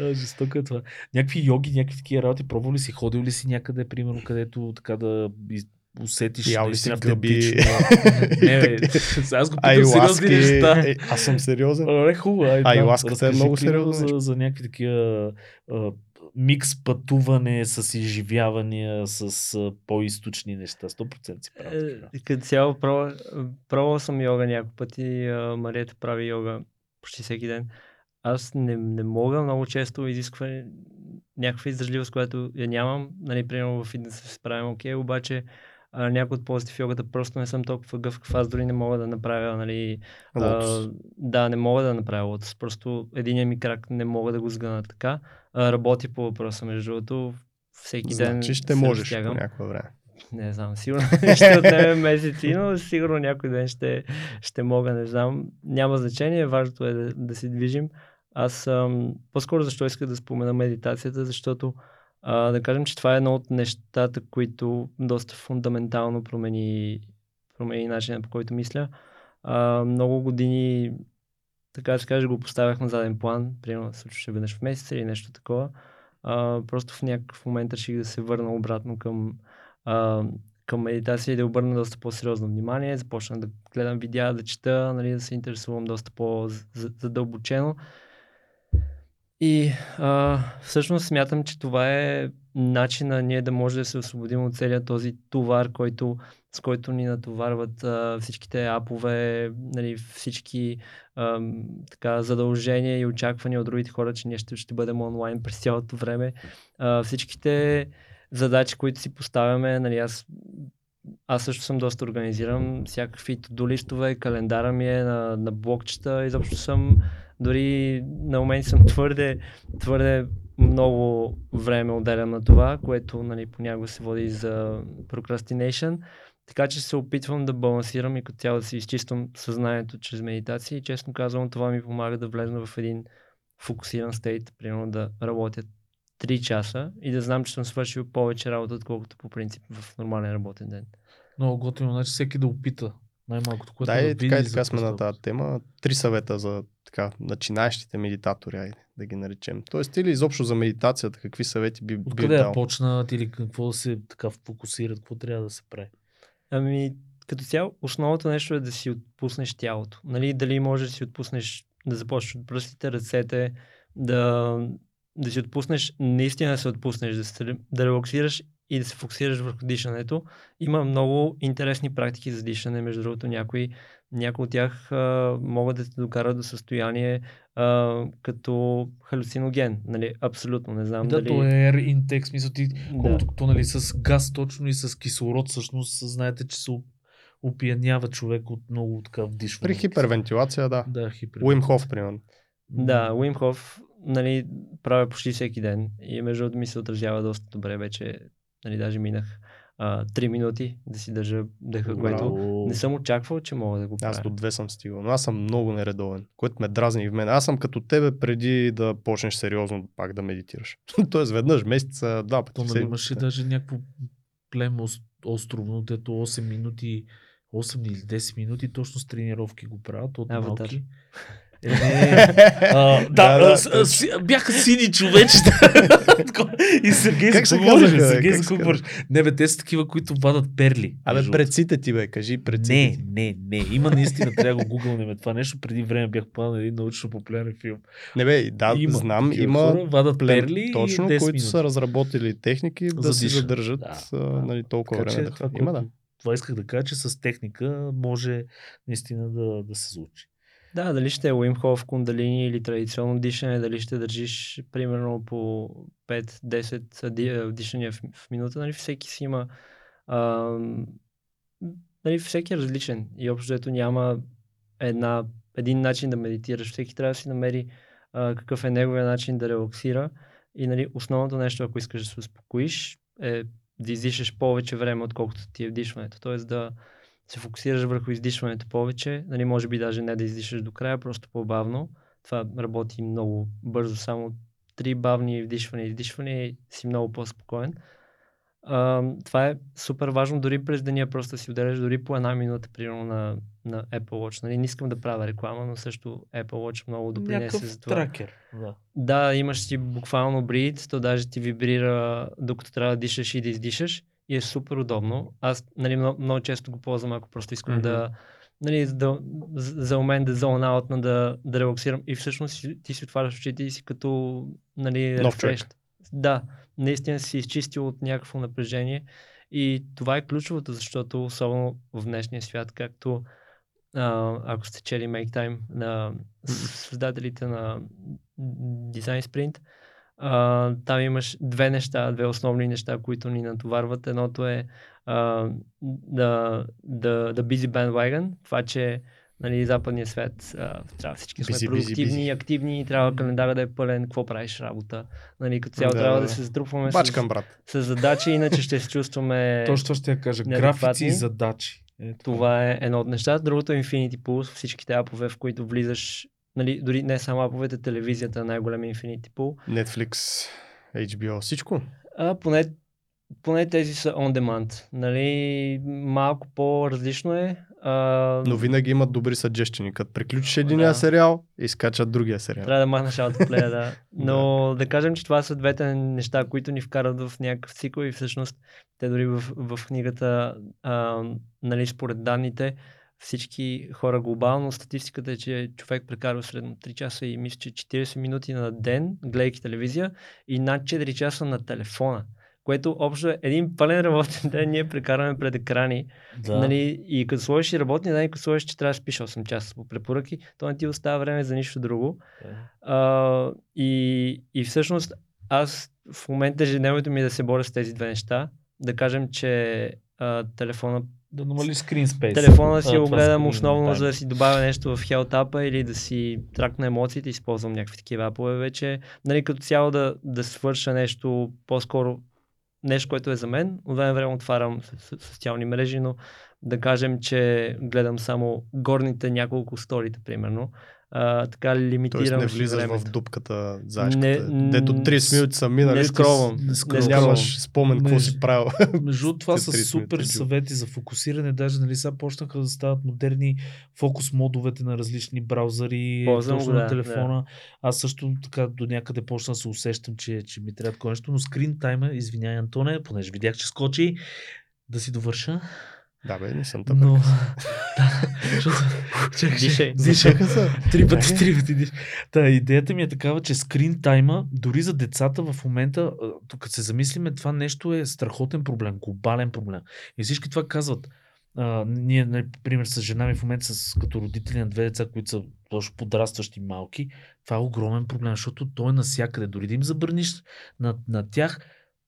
А, жестоко е това. Някакви йоги, някакви такива работи, пробвал ли си, ходил ли си някъде, примерно, където така да усетиш Ял ли си гъби? автентично. (laughs) Не, бе, аз го питам сериозни неща. Е, аз съм сериозен. Добре, хубаво. Ай, да, Айласката е много сериозно за, за някакви такива а, микс пътуване с изживявания, с а, по-источни неща. 100% си правя. Е, Като цяло пробвал, пробвал съм йога няколко пъти. Марията прави йога почти всеки ден. Аз не, не мога много често изисква някаква издържливост, която я нямам. Нали, примерно в фитнес се справям окей, обаче а, някои от ползите в йогата просто не съм толкова гъвкав. Аз дори не мога да направя, нали, а, да, не мога да направя лотос. Просто единия ми крак не мога да го сгъна така. А, работи по въпроса, между другото. Всеки ден Значи ще можеш разтягам. по някое време. Не знам, сигурно (laughs) ще отнеме месеци, но сигурно някой ден ще, ще мога, не знам. Няма значение, важното е да, да се движим. Аз съм, по-скоро защо исках да спомена медитацията, защото а, да кажем, че това е едно от нещата, които доста фундаментално промени, промени начина по който мисля. А, много години, така да се каже, го поставях на заден план, примерно случваше веднъж в месец или нещо такова. А, просто в някакъв момент реших да се върна обратно към а, към медитация и да обърна доста по-сериозно внимание. Започнах да гледам видеа, да чета, нали, да се интересувам доста по-задълбочено. И а, всъщност смятам, че това е начина ние да може да се освободим от целият този товар, който, с който ни натоварват а, всичките апове, нали, всички а, така, задължения и очаквания от другите хора, че ние ще, ще бъдем онлайн през цялото време. А, всичките задачи, които си поставяме, нали, аз, аз също съм доста организиран, всякакви до листове, календара ми е на, на блокчета, изобщо съм, дори на моменти съм (laughs) твърде, твърде много време отделям на това, което нали, понякога се води за procrastination. Така че се опитвам да балансирам и като цяло да си изчиствам съзнанието чрез медитация и честно казвам това ми помага да влезна в един фокусиран стейт, примерно да работя 3 часа и да знам, че съм свършил повече работа, отколкото по принцип в нормален работен ден. Много готино, значи всеки да опита. Най-малкото, което Да, да и види така и така сме на тази тема. Три съвета за така, начинаещите медитатори, айде да ги наречем. Тоест, или изобщо за медитацията, какви съвети би, Откъде дал? да почнат или какво да се така фокусират, какво трябва да се прави? Ами, като цяло, основното нещо е да си отпуснеш тялото. Нали, дали можеш да си отпуснеш, да започнеш от пръстите, ръцете, да, да си отпуснеш, наистина да се отпуснеш, да, се, да релаксираш и да се фокусираш върху дишането. Има много интересни практики за дишане, между другото, някои, някои от тях а, могат да те докарат до състояние а, като халюциноген. Нали, абсолютно, не знам Да, дали... то е air intake, смисъл ти, Да. колкото то, нали, с газ точно и с кислород, всъщност, знаете, че се оп- опиянява човек от много така вдишване. При хипервентилация, да. Да, хипер. Уим Хоф, примерно. Да, Уим Хоф, нали, правя почти всеки ден и между другото ми се отразява доста добре вече. Нали, даже минах а, 3 минути да си държа дъха, Браво. което не съм очаквал, че мога да го правя. Аз до две съм стигал, но аз съм много нередовен, което ме дразни и в мен. Аз съм като тебе преди да почнеш сериозно пак да медитираш. (laughs) Тоест веднъж месеца, два пъти. То имаше даже някакво племе ос- островно, дето 8 минути, 8 или 10 минути, точно с тренировки го правят от Аватар. малки. Е, (laughs) а, да, Да, да, а, с- с- бяха сини човечета. (laughs) и Сергей, Как се говориш? Сергей, Как за се какво говориш? Не, бе, те са такива, които вадат перли. Абе, предците ти, бе, кажи предците не, не, не. Има наистина, трябва да го гугълнем това нещо. Преди време бях планал един научно популярен филм. Не бе, да, има знам, има хора, вадат перли точно, и 10 които минути. са разработили техники да си дишане. задържат Да, а, да. нали, толкова Така че време да това, Има, да. това исках да кажа, че с техника може наистина да, да се случи. Да, дали ще е Уим Хоф, кундалини или традиционно дишане, дали ще държиш примерно по 5-10 ди- а, дишания в, в минута, нали всеки си има а, нали, всеки е различен и общо ето няма една един начин да медитираш. Всеки трябва да си намери а, какъв е неговия начин да релаксира. И нали, основното нещо, ако искаш да се успокоиш, е да издишаш повече време, отколкото ти е вдишването. Тоест да се фокусираш върху издишването повече. Нали, може би даже не да издишаш до края, просто по-бавно. Това работи много бързо, само три бавни вдишвания и издишвания и си много по-спокоен. А, това е супер важно, дори през деня просто си отделяш дори по една минута, примерно на, на Apple Watch. Нали, не искам да правя реклама, но също Apple Watch много допринесе за това. тракер. Да. Да, имаш си буквално брид, то даже ти вибрира докато трябва да дишаш и да издишаш и е супер удобно. Аз нали, много, много често го ползвам, ако просто искам Мгм. да нали, да, за момент да зона на да, да релаксирам и всъщност ти си отваряш очите и си като нали, Нов човек. Да, наистина си изчистил от някакво напрежение и това е ключовото, защото особено в днешния свят, както а, ако сте чели Make Time на създателите на Design Sprint, а, там имаш две неща, две основни неща, които ни натоварват. Едното е да, да, да busy bandwagon, това, че нали, западния свят а, трябва всички сме Busy, продуктивни, busy. активни, трябва календара да е пълен, какво правиш работа. Нали, като цяло Да, трябва да, се затрупваме с, Бачкам, брат. с задачи, иначе ще се чувстваме... (laughs) Точно това ще я кажа. Графици и задачи. Е, Това е едно от нещата. Другото е Infinity Pools, всичките апове, в които влизаш, нали, дори не само аповете, телевизията е най-голям Infinity Pool. Netflix, HBO, всичко. А, поне, поне тези са on demand. Нали, малко по-различно е. А, Но винаги имат добри съджещени. Като приключиш единия Да. сериал, изкачат другия сериал. Трябва да махнеш аутоплея, да. (laughs) Но да. кажем, че това са двете неща, които ни вкарат в някакъв цикъл и всъщност те дори в, в книгата, а, нали, според данните, всички хора глобално, статистиката е, че човек прекарва средно 3 часа и мисля, че 40 минути на ден, гледайки телевизия и над 4 часа на телефона. Което общо е един пълен работен ден, ние прекарваме пред екрани. Да. Нали, и като сложиш и работния ден, като сложиш, че трябва да спиш 8 часа по препоръки, то не ти остава време за нищо друго. Да. А, и, и всъщност аз в момента ежедневното ми е да се боря с тези две неща. Да кажем, че а, телефона, Да намали screen space. телефона си А, го гледам основно за да си добавя нещо в App или да си тракна емоциите, използвам някакви такива апове вече. Нали, като цяло да, да свърша нещо по-скоро нещо, което е за мен. От време време отварям социални мрежи, но да кажем, че гледам само горните няколко сторита, примерно. А, така Тоест лимитирам не си влизаш в времето. дупката, заешката. Не, Дето м, 30 минути са минали, не ти скролвам. с- Не Не скролвам. нямаш спомен какво си правил. Между това са 30 супер минути, съвети за фокусиране. Даже нали, сега почнаха да стават модерни фокус модовете на различни браузъри, Ползвам точно на да, телефона. Аз също така до някъде почна да се усещам, че, че ми трябва такова нещо, но скрин тайма, извиняй Антоне, понеже видях, че скочи, да си довърша. Да, бе, не съм тъпък. Но... (laughs) да, защото... Чакай, Дишай. Дишай. са. Три пъти, три пъти диш. Та, идеята ми е такава, че скрин тайма, дори за децата в момента, тук като се замислиме, това нещо е страхотен проблем, глобален проблем. И всички това казват. А, ние, нали, пример, с жена ми в момента, с, като родители на две деца, които са точно подрастващи малки, това е огромен проблем, защото той е навсякъде. Дори да им забраниш на, на тях,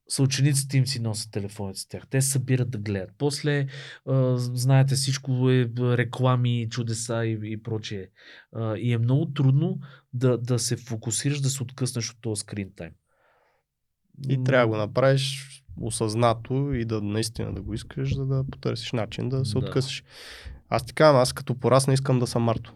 съучениците им си носят телефоните с тях. Те събират да гледат. После, а, знаете, всичко е реклами, чудеса и, и прочее. А, и е много трудно да, да се фокусираш, да се откъснеш от този скрин тайм. И трябва да го направиш осъзнато и да наистина да го искаш, за да потърсиш начин да се Да. откъсиш. Аз ти казвам, аз като порасна искам да съм Марто.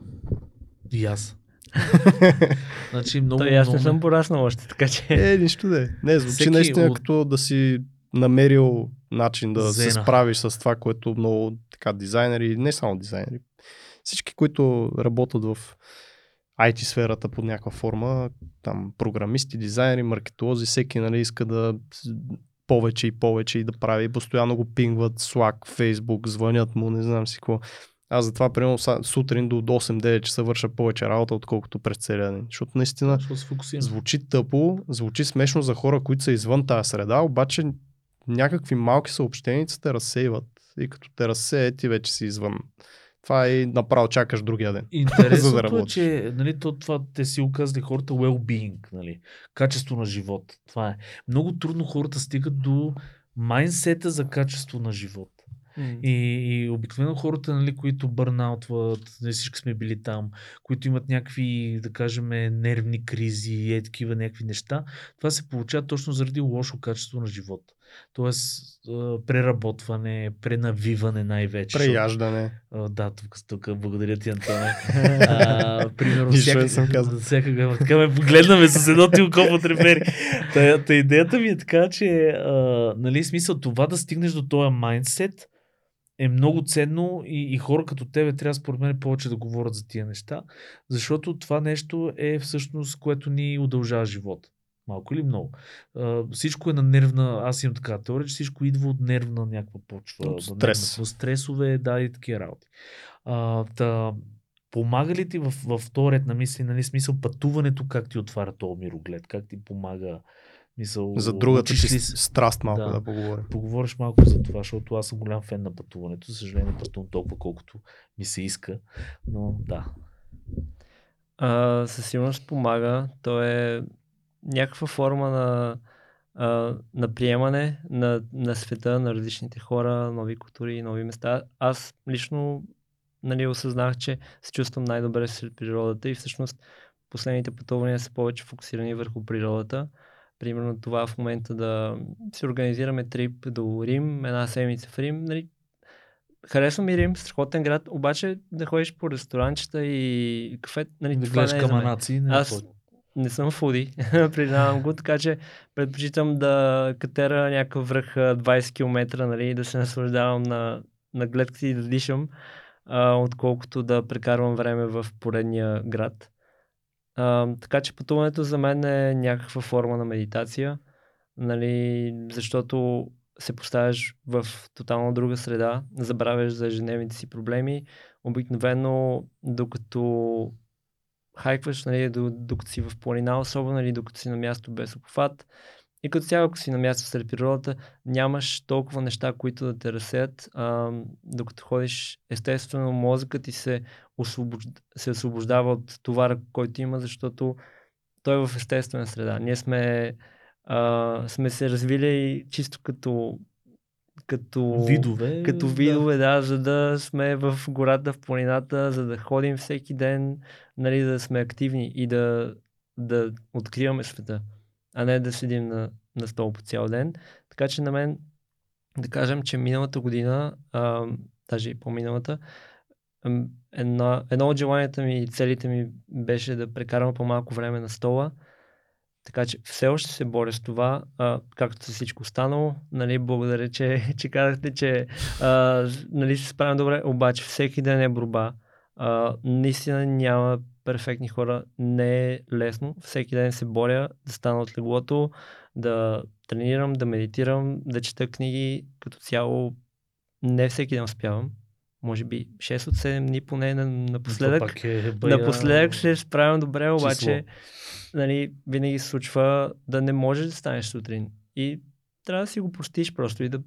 И аз. (laughs) значи много, Той аз не много... съм пораснал още, така че... Е, нищо да е. Не, звучи Всеки наистина от- като да си намерил начин да се Зена. справиш с това, което много така дизайнери, не само дизайнери, всички, които работят в IT сферата под някаква форма, там програмисти, дизайнери, маркетолози, всеки нали, иска да повече и повече и да прави, постоянно го пингват, Slack, Facebook, звънят му, не знам си какво. Аз затова, примерно, сутрин до 8-9 часа върша повече работа, отколкото през целия ден. Защото наистина. Звучи тъпо, звучи смешно за хора, които са извън тази среда, обаче някакви малки съобщеници те разсейват. И като те разсеят, ти вече си извън. Това и направо чакаш другия ден. (laughs) Интересното да е, че нали, то, това те си оказали хората well-being, нали, качество на живот. Това е. Много трудно хората стигат до майнсета за качество на живот. М. И, и обикновено хората, нали, които бърнаутват, не всички сме били там, които имат някакви, да кажем, нервни кризи и е такива някакви неща, това се получава точно заради лошо качество на живот. Тоест, преработване, пренавиване най-вече. Преяждане. Да, тук, тук благодаря ти, Антоне. (laughs) А, примерно, всяка, не съм казал. всяка, така ме погледнаме с едно ти око под репери. Та, та идеята ми е така, че а, нали, смисъл това да стигнеш до този майндсет е много ценно и, и хора като тебе трябва според мен повече да говорят за тия неща, защото това нещо е всъщност, което ни удължава живота. Малко или много. А, всичко е на нервна, аз имам така теория, че всичко идва от нервна някаква почва. От стрес. Нервна, стресове, да, и такива работи. А, та, помага ли ти в, в този ред на мисли, нали, смисъл пътуването, как ти отваря този мироглед, как ти помага, мисъл, За другата ти с- страст малко Да. да, поговорим. поговориш малко за това, защото аз съм голям фен на пътуването. За съжаление, пътувам толкова, колкото ми се иска. Но да. А, със сигурност помага. То е някаква форма на, а, на приемане на, на света, на различните хора, нови култури, нови места. Аз лично нали, осъзнах, че се чувствам най-добре сред природата и всъщност последните пътувания са повече фокусирани върху природата. Примерно това в момента да си организираме трип до Рим, една седмица в Рим. Нали, харесва ми Рим, страхотен град, обаче да ходиш по ресторанчета и кафе, нали, Да това гледаш не е каманаци. Не Аз не съм фуди, (laughs) признавам го, така че предпочитам да катера някакъв връх а, 20 км, нали, да се наслаждавам на, на гледката и да дишам, а, отколкото да прекарвам време в поредния град. А, така че пътуването за мен е някаква форма на медитация, нали, защото се поставяш в тотално друга среда, забравяш за ежедневните си проблеми. Обикновено, докато хайкваш, нали, до- докато си в планина, особено нали, докато си на място без обхват. И като цяло, ако си на място сред природата, нямаш толкова неща, които да те разсеят. А, докато ходиш, естествено, мозъкът ти се, освобожд... се освобождава от товара, който има, защото той е в естествена среда. Ние сме, а, сме се развили чисто като, като Видове. като видове, да. да, за да сме в гората, в планината, за да ходим всеки ден, нали, да сме активни и да, да откриваме света, а не да седим на, на стол по цял ден. Така че на мен, да кажем, че миналата година, а, даже и по-миналата, една, едно от желанията ми и целите ми беше да прекарам по-малко време на стола. Така че все още се боря с това, а, както с всичко останало. Нали, благодаря, че, (laughs) че казахте, че а, нали, се справям добре, обаче всеки ден е борба. А, наистина няма перфектни хора. Не е лесно. Всеки ден се боря да стана от леглото, да тренирам, да медитирам, да чета книги. Като цяло не всеки ден успявам. Може би 6 от 7 дни поне на- напоследък. Е бая... Напоследък се справям добре, обаче число. нали, винаги се случва да не можеш да станеш сутрин. И трябва да си го простиш просто и да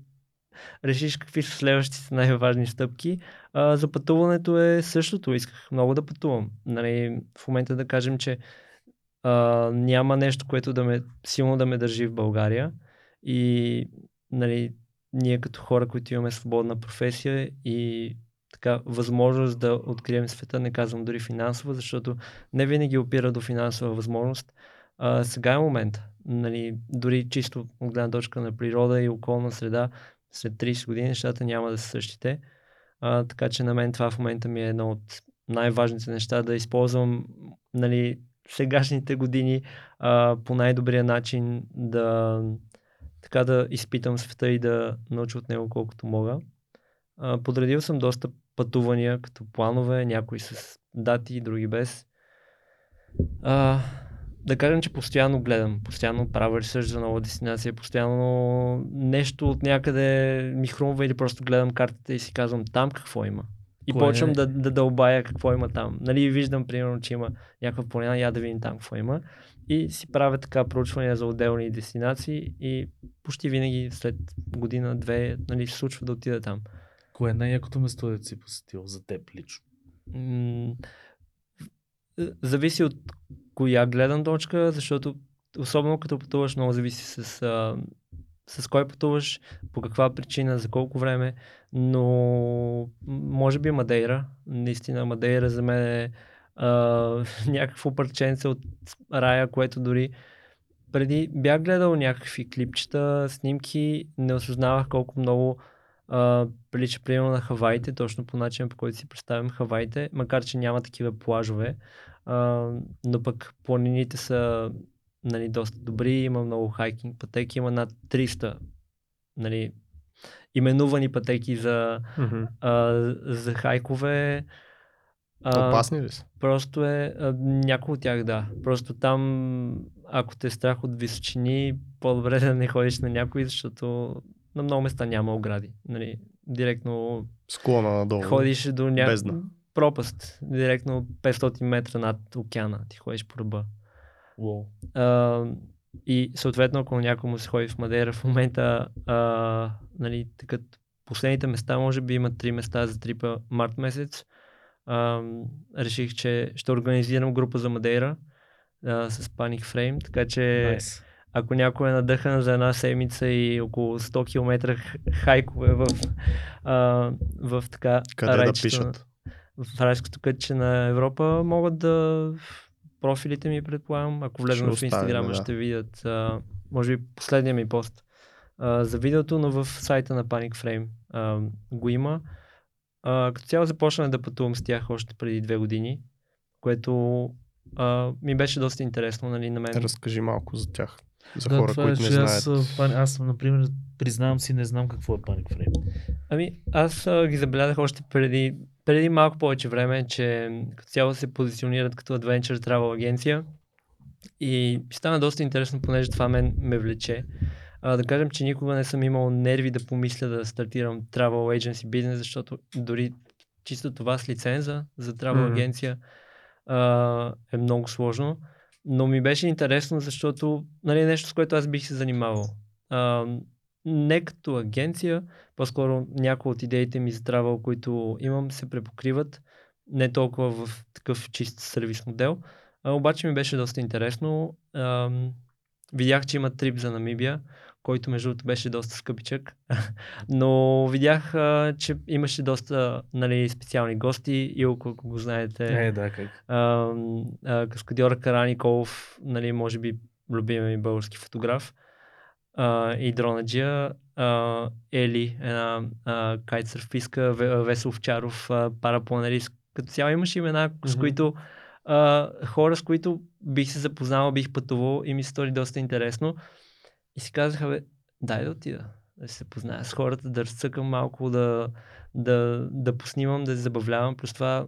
решиш какви са следващите най-важни стъпки. А, за пътуването е същото. Исках много да пътувам. Нали, в момента да кажем, че а, няма нещо, което да ме, силно да ме държи в България. И нали, ние като хора, които имаме свободна професия и така възможност да открием света, не казвам дори финансово, защото не винаги опира до финансова възможност. А, сега е момента. Нали, дори чисто от гледна точка на природа и околна среда, след 30 години нещата няма да са същите. А, така че на мен това в момента ми е едно от най-важните неща да използвам нали, сегашните години а, по най-добрия начин да така да изпитам света и да науча от него колкото мога. А, подредил съм доста пътувания като планове, някои с дати, други без. А, да кажем, че постоянно гледам, постоянно правя ресърч за нова дестинация, постоянно нещо от някъде ми хрумва или просто гледам картата и си казвам там какво има. И Кое почвам е? да, да дълбая какво има там. Нали, виждам, примерно, че има някаква планина, я да видим там какво има. И си правя така проучвания за отделни дестинации и почти винаги след година, две, нали, се случва да отида там. Кое е най-якото место да си посетил за теб лично? М, зависи от коя гледна точка, защото особено като пътуваш много зависи с а, с кой пътуваш, по каква причина, за колко време, но може би Мадейра. Наистина Мадейра за мен е а, (laughs) някакво парченце от рая, което дори преди бях гледал някакви клипчета, снимки, не осъзнавах колко много а, прилича примерно на Хаваите, точно по начина по който си представям Хаваите, макар че няма такива плажове, а, но пък планините са нали, доста добри, има много хайкинг пътеки, има над 300 нали, именувани пътеки за, Мгм. а, за хайкове. А, Опасни ли са? Просто е, а, някои от тях да. Просто там, ако те е страх от височини, по-добре (laughs) да не ходиш на някой, защото на много места няма огради. Нали, директно Склона надолу. ходиш до бездна. Пропаст. Директно 500 метра над океана ти ходиш по ръба. Уау. А, и съответно, ако някой му се ходи в Мадейра в момента, а, нали, такът последните места, може би има три места за трипа март месец. А, реших, че ще организирам група за Мадейра а, с Panic Frame, така че Nice. ако някой е надъхан за една седмица и около 100 км хайкове в, а, в така Къде да пишат? В райското кътче на Европа могат да профилите ми предполагам, ако влезем в Инстаграма да. ще видят а, може би последния ми пост а, за видеото, но в сайта на Panic Frame а, го има. А, като цяло започнах да пътувам с тях още преди две години, което а, ми беше доста интересно, нали, на мен. Разкажи малко за тях. За да, хора, това които е, не знаят. Аз, а, пани- аз, например, признавам си, не знам какво е Panic Frame. Ами, аз а, ги забелязах още преди, преди малко повече време, че като цяло се позиционират като Adventure Travel агенция. И стана доста интересно, понеже това мен ме влече. А, да кажем, че никога не съм имал нерви да помисля да стартирам travel agency бизнес, защото дори чисто това с лиценза за travel Мгм. агенция а, е много сложно. Но ми беше интересно, защото нали, нещо, с което аз бих се занимавал. А, не като агенция, по-скоро някои от идеите ми за travel, които имам, се препокриват. Не толкова в такъв чист сервис модел. А, обаче ми беше доста интересно. Ам, видях, че има трип за Намибия, който между другото беше доста скъпичък. (laughs) Но видях, а, че имаше доста нали, специални гости. Илко, ако го знаете, Е, да, как. а, а, каскадьора Караников, нали, може би любимия ми български фотограф, а, и дронаджия, а, Ели, една а, кайтсърфистка, Ве- Весел Овчаров, а, парапланерист. Като цяло имаше имена, с Мгм. които а, хора, с които бих се запознал, бих пътувал и ми се стори доста интересно. И си казаха, бе, дай да отида, да се позная с хората, да разцъкам малко, да, да, да поснимам, да се забавлявам. Плюс това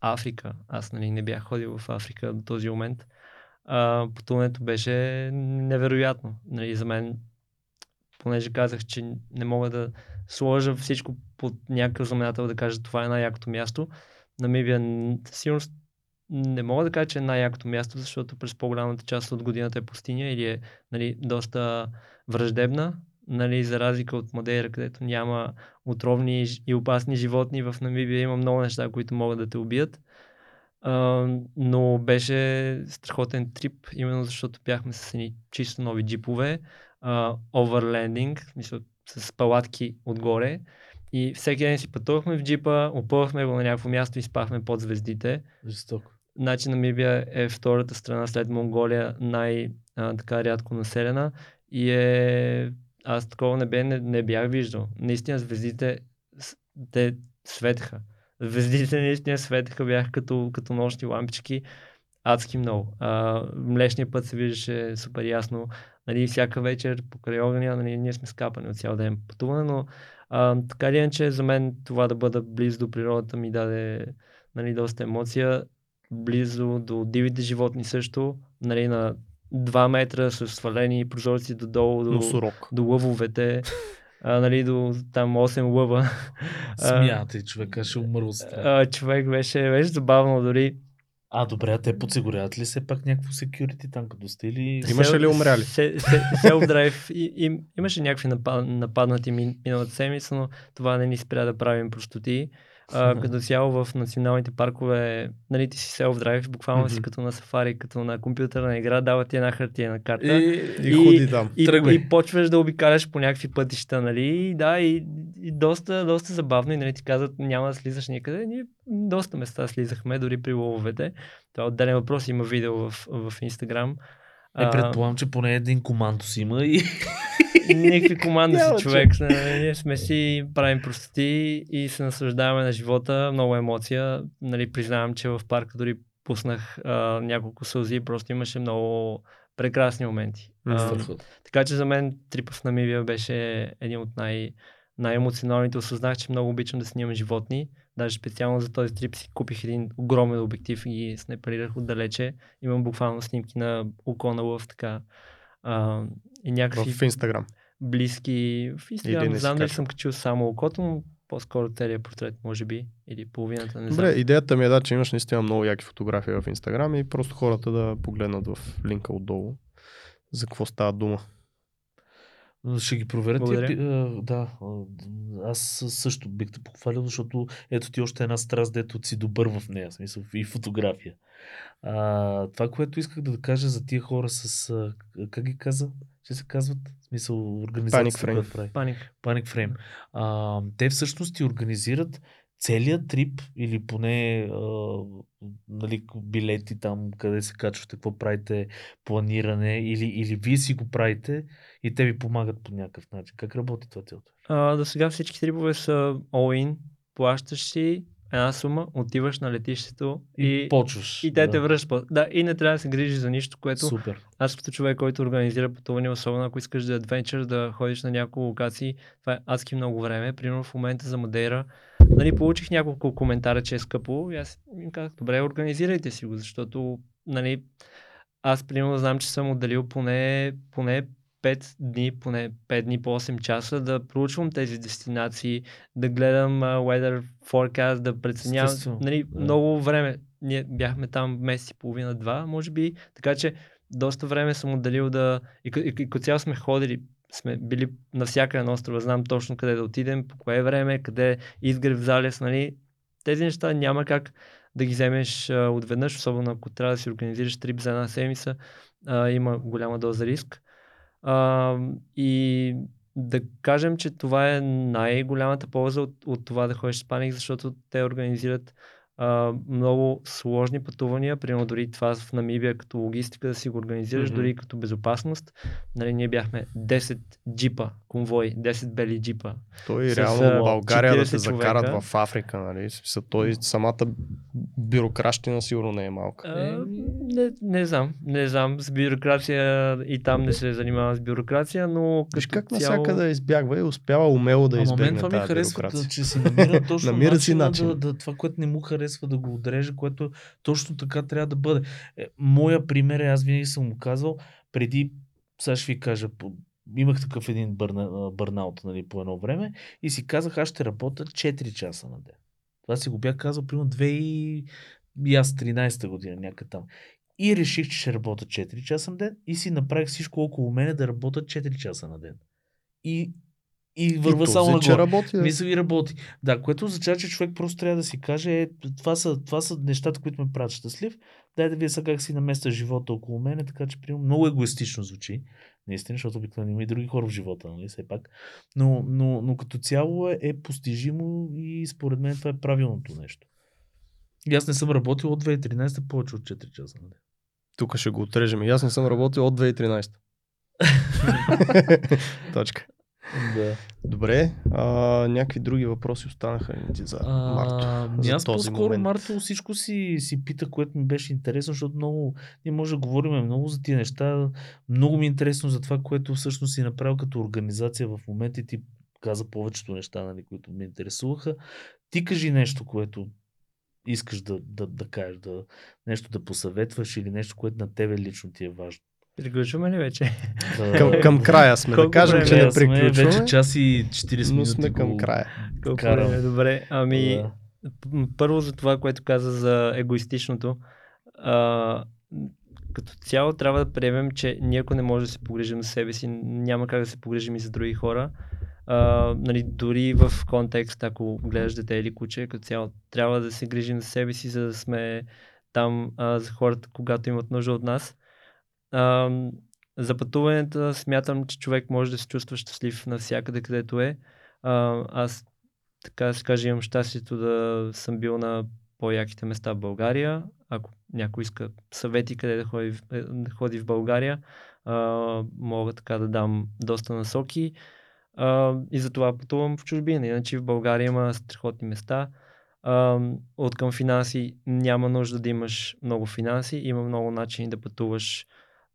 Африка. Аз нали, не бях ходил в Африка до този момент. А, пътуването беше невероятно. Нали, за мен, понеже казах, че не мога да сложа всичко под някакъв знаменател да кажа това е най-якото място. Намибия сигурност не мога да кажа, че е най-якото място, защото през по-голямата част от годината е пустиня или е нали, доста враждебна, нали, за разлика от Мадейра, където няма отровни и опасни животни. В Намибия има много неща, които могат да те убият. А, но беше страхотен трип, именно защото бяхме с едни чисто нови джипове, оверлендинг, с палатки отгоре. И всеки ден си пътувахме в джипа, опъвахме го на някакво място и спахме под звездите. Жестоко. Значи Намибия е втората страна след Монголия най- а, така рядко населена и е... Аз такова небе не, не бях виждал. Наистина звездите, те светеха. Звездите наистина светеха, бяха като, като нощни лампички. Адски много. А, млечния път се виждаше супер ясно. Нали, всяка вечер покрай огъня, нали, ние сме скапани от цял ден пътуване, но а, така или иначе за мен това да бъда близо до природата ми даде нали, доста емоция близо до дивите животни също, нали, на 2 метра с свалени прозорци додолу до, до лъвовете, а, нали, до там 8 лъва. А, (laughs) Смятай, човека, ще а, човек беше, беше забавно дори. А, добре, а те подсигуряват ли се пак някакво security там, като сте или... Имаше ли умряли? И, имаше някакви напад, нападнати мин, миналата седмица, но това не ни спря да правим простоти. А, като цяло в националните паркове, нали, ти си self-drive, буквално си Мгм. като на сафари, като на компютърна игра, дава ти една хартиена карта. И, И ходи там. И, Тръгвай. и почваш да обикаляш по някакви пътища, нали? И Да, и, и доста, доста забавно. И нали, ти казват, няма да слизаш никъде. Ние доста места слизахме, дори при лововете. Това е отделен въпрос, има видео в, в Инстаграм. Е, предполагам, че поне един командо си има и Някакви команди си човек. Нали, Ние сме си, правим простоти и се наслаждаваме на живота. Много емоция. Нали, признавам, че в парка дори пуснах а, няколко сълзи. Просто имаше много прекрасни моменти. А, така че за мен трипа в Намибия беше един от най- най-емоционалните. Осъзнах, че много обичам да снимам животни. Даже специално за този трип си купих един огромен обектив и ги снайперирах отдалече. Имам буквално снимки на око на лъв, така. А, и някакви В Инстаграм. близки. В Инстаграм не знам дали съм качил само окото, но по-скоро целият портрет, може би. Или половината, не Добре, идеята ми е да, че имаш наистина много яки фотографии в Инстаграм и просто хората да погледнат в линка отдолу за какво става дума. Ще ги проверя. Благодаря. а, да, аз също бих те похвалил, защото ето ти още една страст, дето си добър в нея, смисъл и фотография. А, това, което исках да кажа за тия хора с, а, как ги каза, че се казват, в смисъл организацията, Frame. която прави. Паник. Panic Frame. А, те всъщност ти организират целият трип или поне а, нали, билети там, къде се качвате, какво правите, планиране или, или вие си го правите и те ви помагат по някакъв начин. Как работи това цялото? А, до сега всички трипове са all-in. Плащаш си една сума, отиваш на летището И, и, почваш. и те да. те връщат. Да, и не трябва да се грижиш за нищо, което Супер. аз като човек, който организира пътуване, особено ако искаш да адвенчър, да ходиш на няколко локации, това е адски много време. Примерно в момента за Мадейра, нали, получих няколко коментара, че е скъпо и аз им казах, добре, организирайте си го, защото нали, аз примерно знам, че съм отделил поне, поне 5 дни, поне 5 дни по 8 часа да проучвам тези дестинации, да гледам uh, weather forecast, да преценявам. Нали, да. Много време. Ние бяхме там месец и половина-два, може би. Така че доста време съм отделил да... И, и, и като цяло сме ходили, сме били навсякъде на острова, знам точно къде да отидем, по кое време, къде изгрев залез, нали. Тези неща няма как да ги вземеш а, отведнъж, особено ако трябва да си организираш трип за една седмица, а, има голяма доза риск. А, и да кажем, че това е най-голямата полза от, от това да ходиш с паник, защото те организират а, много сложни пътувания, примерно дори това в Намибия като логистика да си го организираш, Мгм. дори като безопасност. Нали, ние бяхме 10 джипа, конвой, 10 бели джипа. Той С, реално България да 40 те закарат човека. в Африка, нали? Смисъл, той самата бюрокращина сигурно не е малка. А, не, не знам, не знам, с бюрокрация и там не се занимавам с бюрокрация, но Виж как цяло... навсякъде избягва и успява умело да Ама мен избегне това ми тази харесва, бюрокрация. да, че си намира (laughs) точно Намира си начин. Да, да, това, което не му харесва да го отреже, което точно така трябва да бъде. Е, моя пример е, аз винаги съм му казвал, преди, сега ще ви кажа, имах такъв един бърна, бърнаут нали, по едно време и си казах, аз ще работя 4 часа на ден. Това си го бях казал примерно 2 и, и аз 13-та година, някъде там. И реших, че ще работя 4 часа на ден и си направих всичко около мене да работя 4 часа на ден. И, и върва И само този, че работи. бе. Мисля и работи. Да, което означава, че човек просто трябва да си каже, е, това, са, това са нещата, които ме правят щастлив. Дай да вие сега как си наместа живота около мене, така че примерно, много егоистично звучи. Наистина, защото обикновено има и други хора в живота, нали, все пак. Но, но, но като цяло е, е постижимо и според мен това е правилното нещо. И аз не съм работил от 2013 повече от 4 часа на ден. Тук ще го отрежем. И аз не съм работил от 2013. (laughs) Точка. Да. Добре, а, някакви други въпроси останаха ли ти за Марто? Ами за аз по-скоро момент. Марто всичко си, си пита, което ми беше интересно, защото много, ние може да говорим много за тия неща. Много ми е интересно за това, което всъщност си направил като организация в момента и ти каза повечето неща, нали, които ме интересуваха. Ти кажи нещо, което искаш да, да, да кажеш, да, нещо да посъветваш или нещо, което на тебе лично ти е важно. Приключваме ли вече? Да, Към, към края сме. Да Колко кажем, време че не сме приключваме, Вече час и 40 но минути. сме към го края. Колко Карам. време? Добре. Ами, Да. първо за това, което каза за егоистичното. А, като цяло трябва да приемем, че ние ако не можем да се погрижим за себе си, няма как да се погрижим и за други хора. а, нали, дори в контекст, ако гледаш дете или куче, като цяло трябва да се грижим за себе си, за да сме там а, за хората, когато имат нужда от нас. А, за пътуванията смятам, че човек може да се чувства щастлив навсякъде, където е. А, аз, така да се каже, имам щастието да съм бил на по-яките места в България. Ако някой иска съвети къде да ходи, е, да ходи в България, а, мога така да дам доста насоки. А, и затова пътувам в чужбина. Иначе в България има страхотни места. А, от към финанси няма нужда да имаш много финанси. Има много начини да пътуваш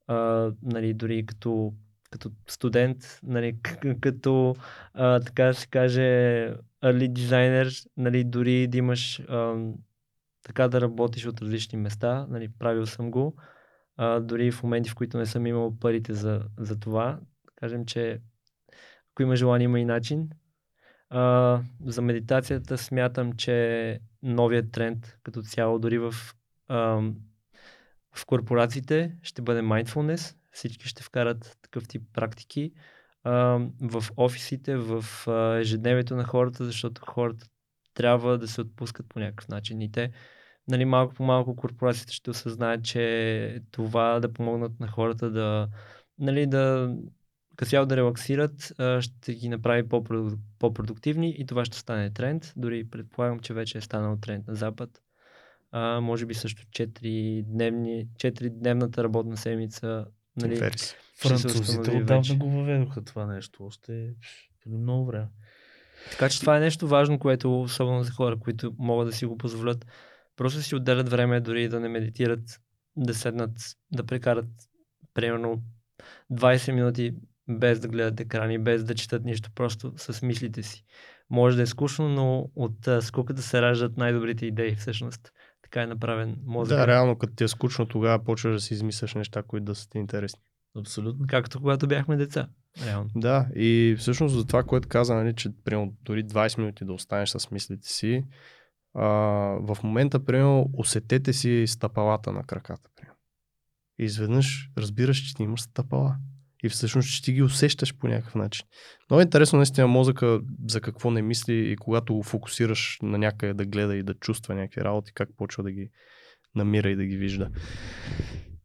а, нали, дори като, като студент, нали, (laughs) като а, така се каже early дизайнер, нали, дори да имаш а, така да работиш от различни места, нали, правил съм го, а, дори в моменти, в които не съм имал парите за, за това, кажем, че ако има желание, има и начин. А, за медитацията смятам, че новият тренд като цяло, дори в, в корпорациите, ще бъде mindfulness. Всички ще вкарат такъв тип практики в офисите, в ежедневието на хората, защото хората трябва да се отпускат по някакъв начин. И те, нали, малко по малко корпорациите ще осъзнаят, че това да помогнат на хората да, нали, да като да релаксират, ще ги направи по-проду- по-продуктивни и това ще стане тренд. Дори предполагам, че вече е станал тренд на Запад. А, може би също 4 дневни, 4 дневната работна седмица. Нали, се Французите отдавна го въведоха това нещо. Още преди много време. Така че това е нещо важно, което особено за хора, които могат да си го позволят. Просто си отделят време, дори да не медитират, да седнат, да прекарат примерно 20 минути без да гледат екрани, без да четат нищо, просто с мислите си. Може да е скучно, но от скуката се раждат най-добрите идеи всъщност. Така е направен мозък. Да, реално, като ти е скучно, тогава почваш да си измисляш неща, които да са ти интересни. Абсолютно. Както когато бяхме деца. Реално. Да, и всъщност за това, което каза, нали, че примерно, дори 20 минути да останеш с мислите си, а, в момента, примерно, усетете си стъпалата на краката. Примерно. И изведнъж разбираш, че ти имаш стъпала. И всъщност, че ти ги усещаш по някакъв начин. Много е интересно наистина мозъка за какво не мисли и когато го фокусираш на някъде да гледа и да чувства някакви работи, как почва да ги намира и да ги вижда.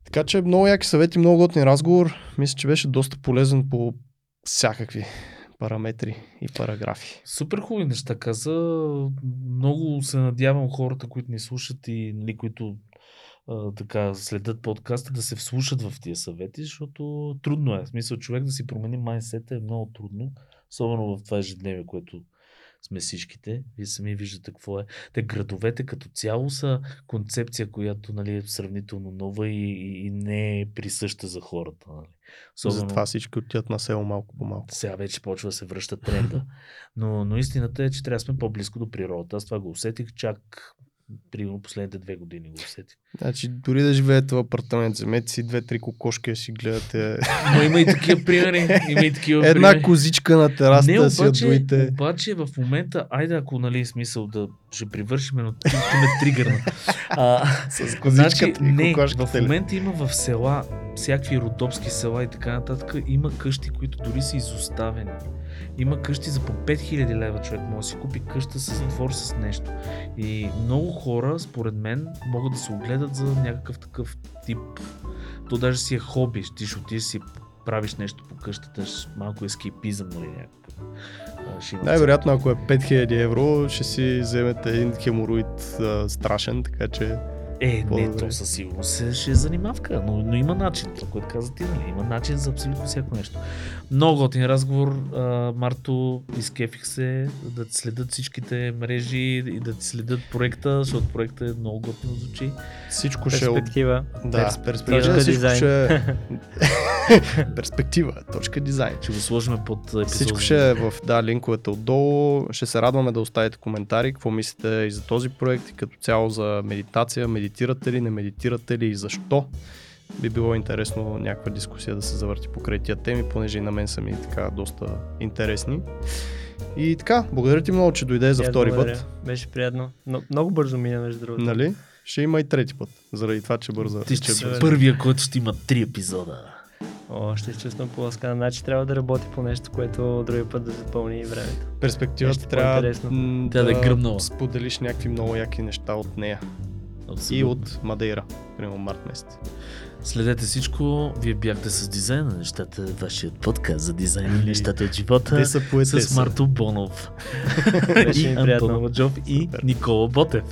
Така че много яки съвети, много готин разговор. Мисля, че беше доста полезен по всякакви параметри и параграфи. Супер хубави неща каза. Много се надявам хората, които ни слушат и нали, които а, така следят подкаста, да се вслушат в тия съвети, защото трудно е. В смисъл, човек да си промени майнсета е много трудно, особено в това ежедневие, което сме всичките. Вие сами виждате какво е. Те градовете като цяло са концепция, която нали, е сравнително нова и, и, не е присъща за хората. Нали. Затова всички отиват на село малко по малко. Сега вече почва да се връща тренда. Но, но истината е, че трябва да сме по-близко до природата. Аз това го усетих чак примерно последните две години го усетих. Значи, дори да живеете в апартамент, вземете си две-три кокошки, си гледате (laughs) Но има и такива примери. Има и такива една примери. козичка на терасата, не, да си я обаче, обаче в момента, айде ако нали е смисъл да ще привършим, но ти, ти ме тригърна. А, (laughs) С козичката и не, в кокошката. ли? момента има в села, всякакви родопски села и така нататък, има къщи, които дори са изоставени. Има къщи за по 5000 лева човек може да си купи къща с двор с нещо. И много хора, според мен, могат да се огледат за някакъв такъв тип. То даже си е хоби. Ти ще отидеш си правиш нещо по къщата, малко ескейпизъм, нали някакъв. Най-вероятно, ако е 5000 евро, ще си вземете един хемороид а, страшен, така че Е, не, то със сигурност ще, ще е занимавка, но, но има начин, това, което каза ти, нали? има начин за абсолютно всяко нещо. Много готин разговор, а, Марто, изкефих се да ти следят всичките мрежи и да ти следят проекта, защото проектът е много готино звучи. всичко ще е. Перспектива. Да, Перс- перспектива, точка дизайн. ще (laughs) перспектива, точка дизайн. Ще го сложим под епизода. Всичко ще е в да, линковете отдолу. Ще се радваме да оставите коментари, какво мислите и за този проект и като цяло за медитация. Медитирате ли, не медитирате ли и защо? Би било интересно някаква дискусия да се завърти покрай тия теми, понеже и на мен са ми така доста интересни. И така, благодаря ти много, че дойде за втори благодаря. път. Беше приятно. Но, много бързо мина, между другото. Нали? Ще има и трети път, заради това, че бърза. Ти ще си бърза. първия, който ще има три епизода. О, ще се чувствам поласкан. Значи трябва да работи по нещо, което другия път да запълни времето. Перспективата Нещо трябва Тя да е гръмнала. споделиш някакви много яки неща от нея. И Абсолютно. от Мадейра, примерно март месец. Следете всичко. Вие бяхте с дизайн на нещата. Вашият подкаст за дизайн на нещата от живота. Те са поете. с Марто Бонов (laughs) и. Антон Маджов и Никола Ботев.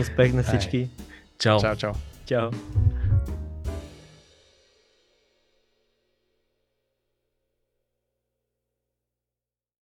Успех на всички. Чао! Чао, чао. Чао.